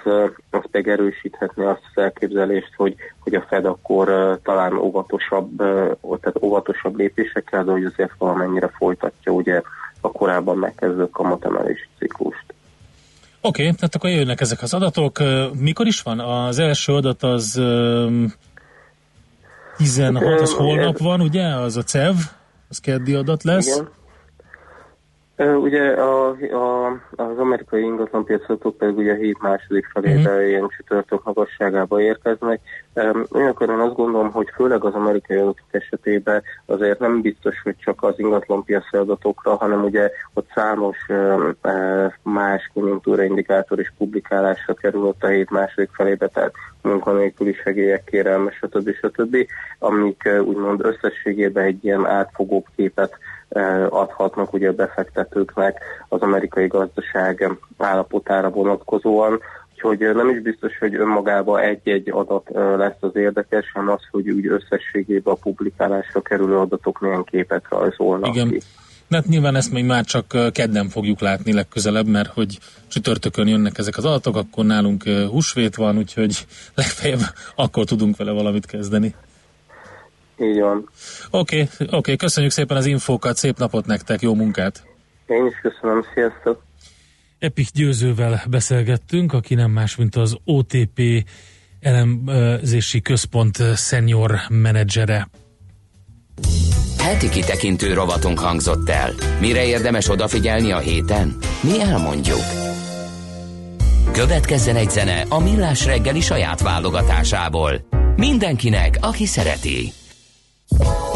az megerősíthetné azt az elképzelést, hogy, hogy a Fed akkor talán óvatosabb, tehát óvatosabb lépésekkel, de hogy azért valamennyire folytatja ugye a korábban megkezdett kamatemelési ciklust. Oké, okay, tehát akkor jönnek ezek az adatok. Mikor is van? Az első adat az öm, 16, az Ö, holnap van, ugye? Az a CEV, az keddi adat lesz. Igen. Ugye a, a, az amerikai ingatlanpiacok pedig ugye a hét második felébe Mhm. mm. ilyen csütörtök magasságába érkeznek. Olyankor én azt gondolom, hogy főleg az amerikai adatok esetében azért nem biztos, hogy csak az ingatlanpiaci adatokra, hanem ugye ott számos más konjunktúraindikátor is publikálásra került a hét második felébe, tehát munkanélküli segélyek, kérelme, stb. stb., amik úgymond összességében egy ilyen átfogóbb képet adhatnak ugye a befektetőknek az amerikai gazdaság állapotára vonatkozóan. Úgyhogy nem is biztos, hogy önmagában egy-egy adat lesz az érdekes, hanem az, hogy úgy összességében a publikálásra kerülő adatok milyen képet rajzolnak Igen. ki. Hát nyilván ezt még már csak kedden fogjuk látni legközelebb, mert hogy csütörtökön jönnek ezek az adatok, akkor nálunk húsvét van, úgyhogy [LAUGHS] legfeljebb akkor tudunk vele valamit kezdeni. Így van. Oké, okay, okay, köszönjük szépen az infókat, szép napot nektek, jó munkát! Én is köszönöm, sziasztok! Epik Győzővel beszélgettünk, aki nem más, mint az OTP elemzési központ senior menedzsere. Heti kitekintő rovatunk hangzott el. Mire érdemes odafigyelni a héten? Mi elmondjuk. Következzen egy zene a Millás reggeli saját válogatásából. Mindenkinek, aki szereti. Bye.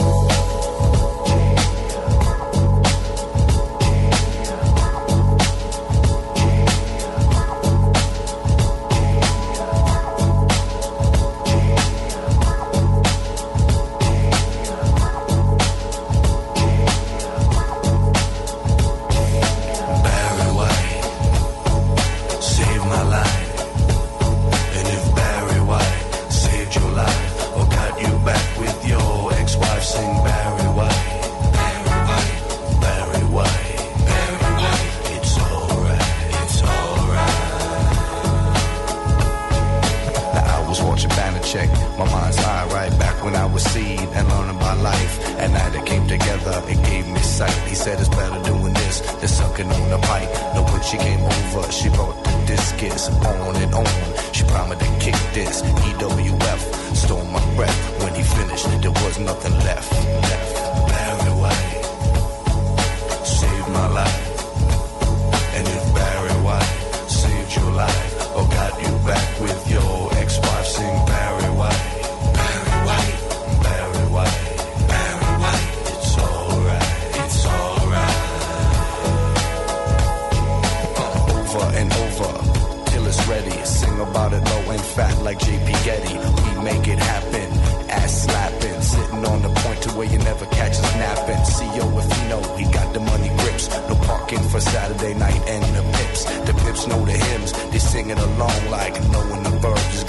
Fat like JP Getty. We make it happen. Ass slapping, sitting on the point to where you never catch us napping. CEO if you know he got the money grips. No parking for Saturday night and the pips. The pips know the hymns. They singing along like knowing the verbs is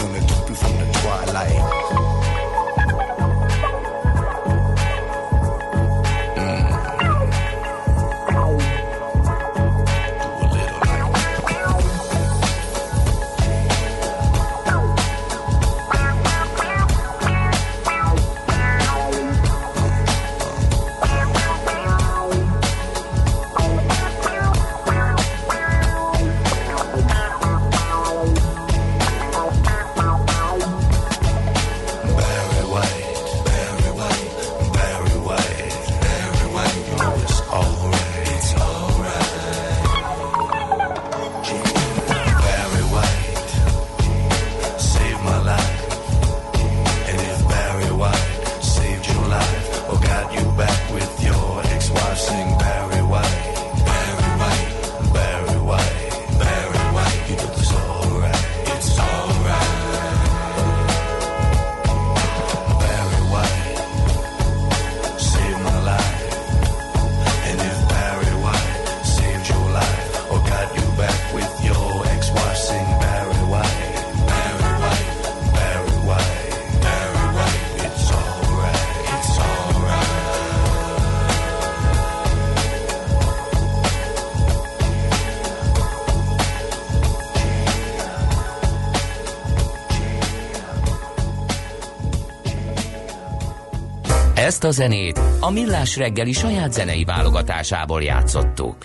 Ezt a zenét a Millás reggeli saját zenei válogatásából játszottuk.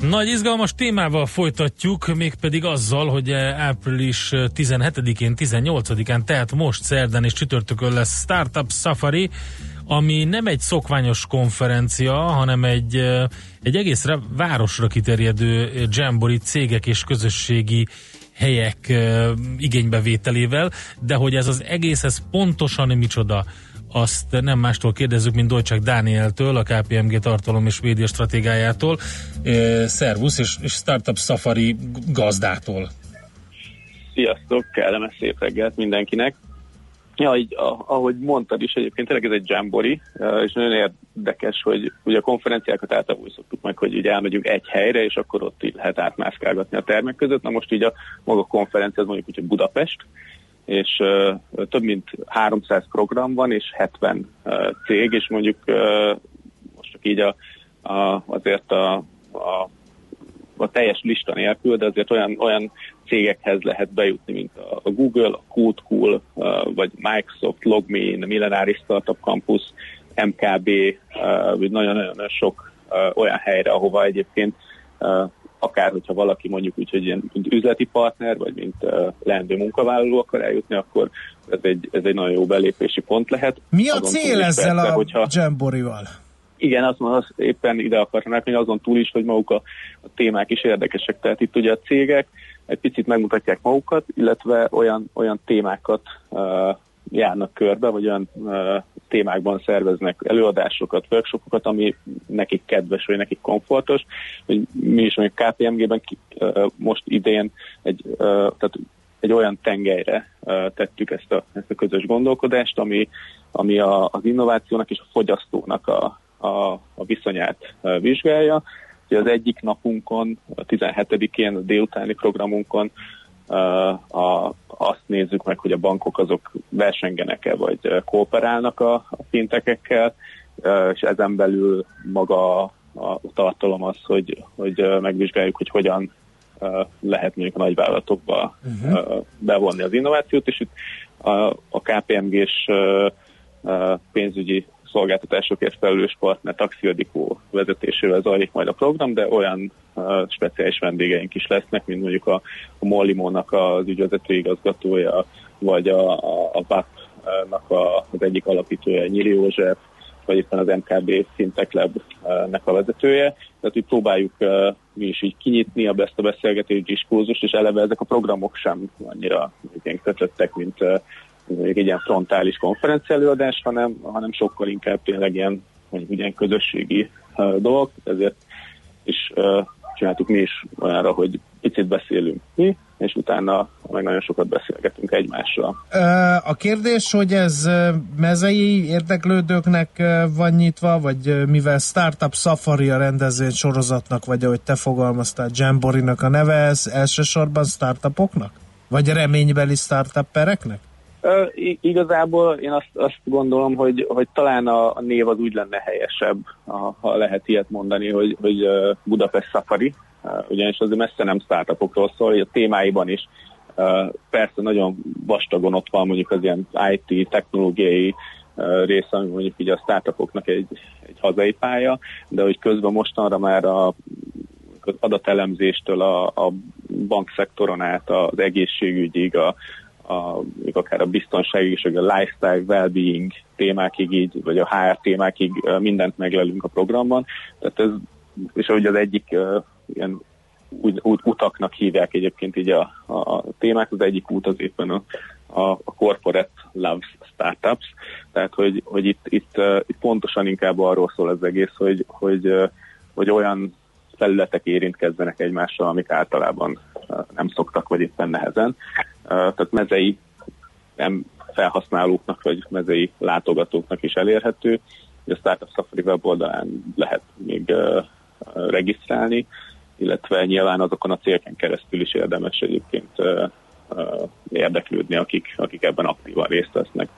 Nagy izgalmas témával folytatjuk, mégpedig azzal, hogy eh, április 17-én, 18-án, tehát most szerdán és csütörtökön lesz Startup Safari, ami nem egy szokványos konferencia, hanem egy, eh, egy egészre városra kiterjedő eh, Jamboree cégek és közösségi helyek eh, igénybevételével, de hogy ez az egész, ez pontosan micsoda, azt nem mástól kérdezzük, mint Dolcsák Dánieltől, a KPMG tartalom és média stratégájától, eh, Szervusz és, és Startup Safari gazdától. Sziasztok, kellemes szép reggelt mindenkinek. Ja, így, ahogy mondtad is, egyébként tényleg ez egy jambori, és nagyon érdekes, hogy ugye a konferenciákat általában úgy szoktuk meg, hogy ugye elmegyünk egy helyre, és akkor ott így lehet átmászkálgatni a termek között. Na most így a maga konferencia, az mondjuk úgy, hogy Budapest, és több mint 300 program van, és 70 uh, cég, és mondjuk most csak így a, a, azért a, a a teljes lista nélkül, de azért olyan, olyan cégekhez lehet bejutni, mint a, Google, a Code Cool, uh, vagy Microsoft, Logmein, Millenáris Startup Campus, MKB, vagy nagyon-nagyon sok olyan helyre, ahova egyébként akár, hogyha valaki mondjuk úgy, hogy ilyen, mint üzleti partner, vagy mint uh, leendő munkavállaló akar eljutni, akkor ez egy, ez egy nagyon jó belépési pont lehet. Mi a Azon cél ezzel persze, a hogyha... Jamborival? Igen, azt mondom, azt éppen ide akartam hogy azon túl is, hogy maguk a, a témák is érdekesek. Tehát itt ugye a cégek egy picit megmutatják magukat, illetve olyan, olyan témákat uh, járnak körbe, vagy olyan témákban szerveznek előadásokat, workshopokat, ami nekik kedves, vagy nekik komfortos. Hogy mi is mondjuk KPMG-ben most idén egy, tehát egy olyan tengelyre tettük ezt a, ezt a közös gondolkodást, ami, ami a, az innovációnak és a fogyasztónak a, a, a viszonyát vizsgálja. Az egyik napunkon, a 17-én, a délutáni programunkon a, azt nézzük meg, hogy a bankok azok versengenek-e, vagy kooperálnak a, a fintekekkel, és ezen belül maga a, a tartalom az, hogy, hogy megvizsgáljuk, hogy hogyan lehet mondjuk a nagyvállalatokba Uh-huh. uh, bevonni az innovációt, és itt a, a KPMG-s pénzügyi szolgáltatásokért felelős partner Taxiadikó vezetésével zajlik majd a program, de olyan uh, speciális vendégeink is lesznek, mint mondjuk a, a Mollimónak az ügyvezető igazgatója, vagy a, a, a VAP-nak a, az egyik alapítója, Nyíri József, vagy éppen az MKB Fintech Lab-nek a vezetője. Tehát úgy próbáljuk uh, mi is így kinyitni a ezt a beszélgetés diskurzust, és eleve ezek a programok sem annyira ilyen kötöttek, mint uh, egy ilyen frontális konferencia előadás, hanem, hanem sokkal inkább tényleg ilyen, mondjuk ilyen közösségi uh, dolog, ezért is uh, csináltuk mi is olyanra, hogy picit beszélünk mi, és utána meg nagyon sokat beszélgetünk egymással. A kérdés, hogy ez mezei érdeklődőknek van nyitva, vagy mivel Startup Safari a rendezvény sorozatnak, vagy ahogy te fogalmaztál, Jamborinak a neve, ez elsősorban startupoknak? Vagy reménybeli startuppereknek? Igazából én azt, azt gondolom, hogy, hogy talán a, a név az úgy lenne helyesebb, ha, ha lehet ilyet mondani, hogy, hogy Budapest Safari, Ö, ugyanis azért messze nem startupokról szól, a témáiban is. Persze nagyon vastagon ott van mondjuk az ilyen IT, technológiai része, ami mondjuk így a startupoknak egy, egy hazai pálya, de hogy közben mostanra már a az adatelemzéstől a, a bankszektoron át az egészségügyig, a, a, akár a biztonságig és a lifestyle, well-being témákig így, vagy a HR témákig mindent meglelünk a programban. Tehát ez, és ahogy az egyik ö, ilyen úgy, úgy, utaknak hívják egyébként így a, a, a témák, az egyik út az éppen a, a, a corporate loves startups, tehát hogy, hogy itt, itt, uh, itt pontosan inkább arról szól az egész, hogy, hogy, uh, hogy olyan felületek érintkezzenek egymással, amik általában nem szoktak, vagy éppen nehezen. Tehát mezei nem felhasználóknak, vagy mezei látogatóknak is elérhető. A Startup Safari weboldalán lehet még regisztrálni, illetve nyilván azokon a célken keresztül is érdemes egyébként érdeklődni, akik, akik ebben aktívan részt vesznek.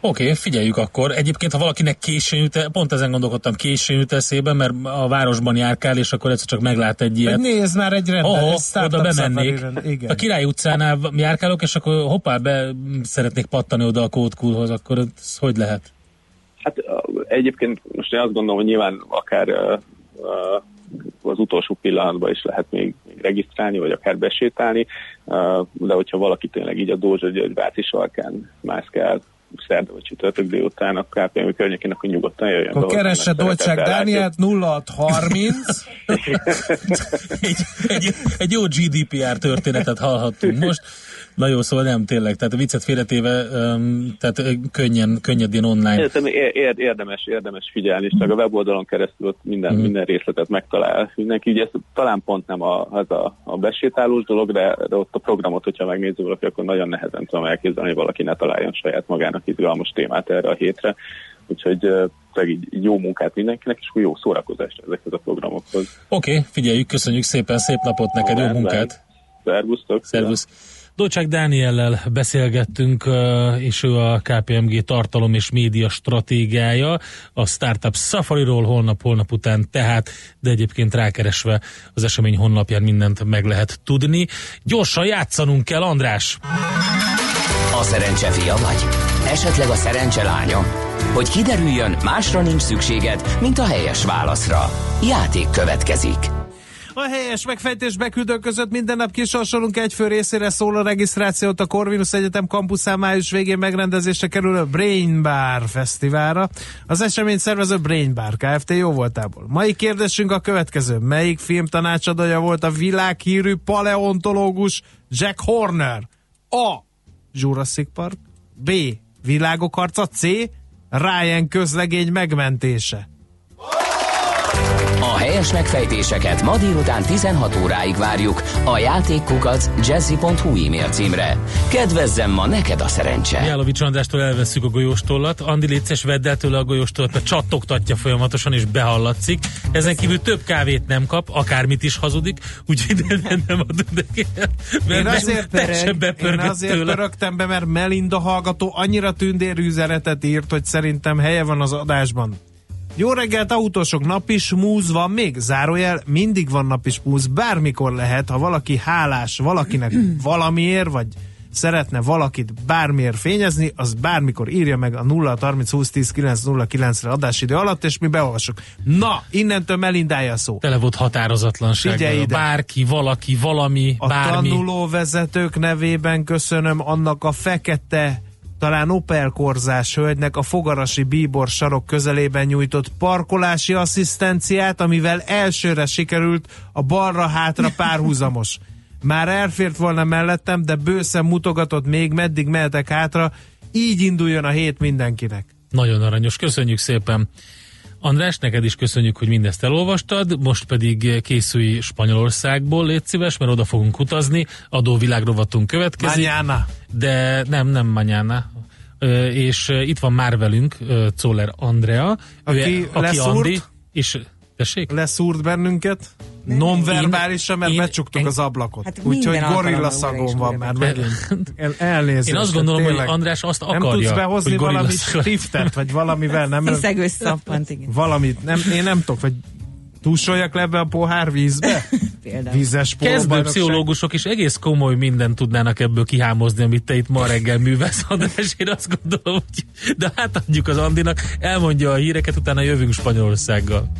Oké, okay, figyeljük akkor. Egyébként, ha valakinek későn jut, pont ezen gondolkodtam, későn jut eszébe, mert a városban járkál, és akkor egyszer csak meglát egy ilyet. Nézd már egy rendes Oho, startup oda bemennék. igen. A Király utcánál járkálok, és akkor hoppá, be szeretnék pattani oda a kódkulhoz, akkor ez hogy lehet? Hát egyébként most én azt gondolom, hogy nyilván akár ö, ö, az utolsó pillanatban is lehet még, még regisztrálni, vagy akár besétálni, de hogyha valaki tényleg így a Dózsa György Váci sarkán mászkál szerda vagy csütörtök délután, a KPM környékén, akkor nyugodtan jöjjön. Akkor keresse Dolcsák Dániát 0630. egy, egy, egy jó GDPR történetet hallhattunk most. Na jó, szóval nem tényleg, tehát a viccet félretéve, tehát könnyen, könnyedén online. Értem, ér- ér- érdemes, érdemes figyelni, és csak a weboldalon keresztül ott minden, Mhm. minden részletet megtalál mindenki. Ugye ez talán pont nem a, az a, a besétálós dolog, de, de ott a programot, hogyha megnézi valaki, akkor nagyon nehezen tudom elképzelni, hogy valaki ne találjon saját magának izgalmas témát erre a hétre. Úgyhogy uh, így jó munkát mindenkinek, és jó szórakozást ezekhez a programokhoz. Oké, okay, figyeljük, köszönjük szépen, szép napot neked, jó munkát! Szervusztok! Szervusz! Dolcsák Dániellel beszélgettünk, és ő a KPMG tartalom és média stratégiája a Startup Safari-ról holnap-holnap után tehát, de egyébként rákeresve az esemény honlapján mindent meg lehet tudni. Gyorsan játszanunk kell, András! A szerencse fia vagy? Esetleg a szerencse lánya? Hogy kiderüljön, másra nincs szükséged, mint a helyes válaszra. Játék következik. A helyes megfejtés beküldők között minden nap kisorsolunk egy fő részére szóló regisztrációt a Corvinus Egyetem kampuszán május végén megrendezésre kerülő Brain Bar Fesztiválra. Az esemény szervező Brain Bar Kft. jó voltából. Mai kérdésünk a következő. Melyik film tanácsadója volt a világhírű paleontológus Jack Horner? A. Jurassic Park B. Világok harca C. Ryan közlegény megmentése. Helyes megfejtéseket ma délután 16 óráig várjuk a játékkukac jazzy.hu e-mail címre. Kedvezzem ma neked a szerencse! Jálovics Andrástól elveszük a golyóstollat. Andi létszes vedd el tőle a golyóstollat, mert csattogtatja folyamatosan és behallatszik. Ezen kívül több kávét nem kap, akármit is hazudik, úgyhogy nem, nem adod neki. Én azért, pörög, én azért tőle. pörögtem be, mert Melinda hallgató annyira tündérű üzenetet írt, hogy szerintem helye van az adásban. Jó reggelt, autósok, napi smúz van még? Zárójel, mindig van napi smúz, bármikor lehet, ha valaki hálás valakinek [CLEARS THROAT] valamiért, vagy szeretne valakit bármiért fényezni, az bármikor írja meg a 0 30 20 10 909 re adásidő alatt, és mi beolvassuk. Na, innentől Melindája szó. Tele volt határozatlansággal. Ide. Bárki, valaki, valami, A bármi. tanulóvezetők nevében köszönöm annak a fekete, talán Opel korzás hölgynek a fogarasi bíbor sarok közelében nyújtott parkolási asszisztenciát, amivel elsőre sikerült a balra-hátra párhuzamos. [LAUGHS] Már elfért volna mellettem, de bőszem mutogatott még, meddig mehetek hátra, így induljon a hét mindenkinek. Nagyon aranyos, köszönjük szépen. András, neked is köszönjük, hogy mindezt elolvastad, most pedig készülj Spanyolországból, légy szíves, mert oda fogunk utazni, adóvilágrovatunk következik. Mañana. De nem, nem mañana. És itt van már velünk Czoller Andrea, Aki leszúrt? Andi, és tessék? Leszúrt bennünket, nonverbálisan, mert én- becsuktuk én- az ablakot. Hát Úgyhogy gorilla szagon van már megint. El, elnézést. Én azt gondolom, tényleg. hogy András azt Nem akarja, tudsz behozni hogy valami stiftet, vagy valamivel, nem? Sziszegős szappant, igen. Valamit, nem, én nem tudok, vagy túlsoljak le ebbe a pohár vízbe? [LAUGHS] Például. Vízes Kezdő pszichológusok is egész komoly mindent tudnának ebből kihámozni, amit te itt ma reggel művelsz, [LAUGHS] András, én azt gondolom, hogy de hát adjuk az Andinak, elmondja a híreket, utána jövünk Spanyolországgal.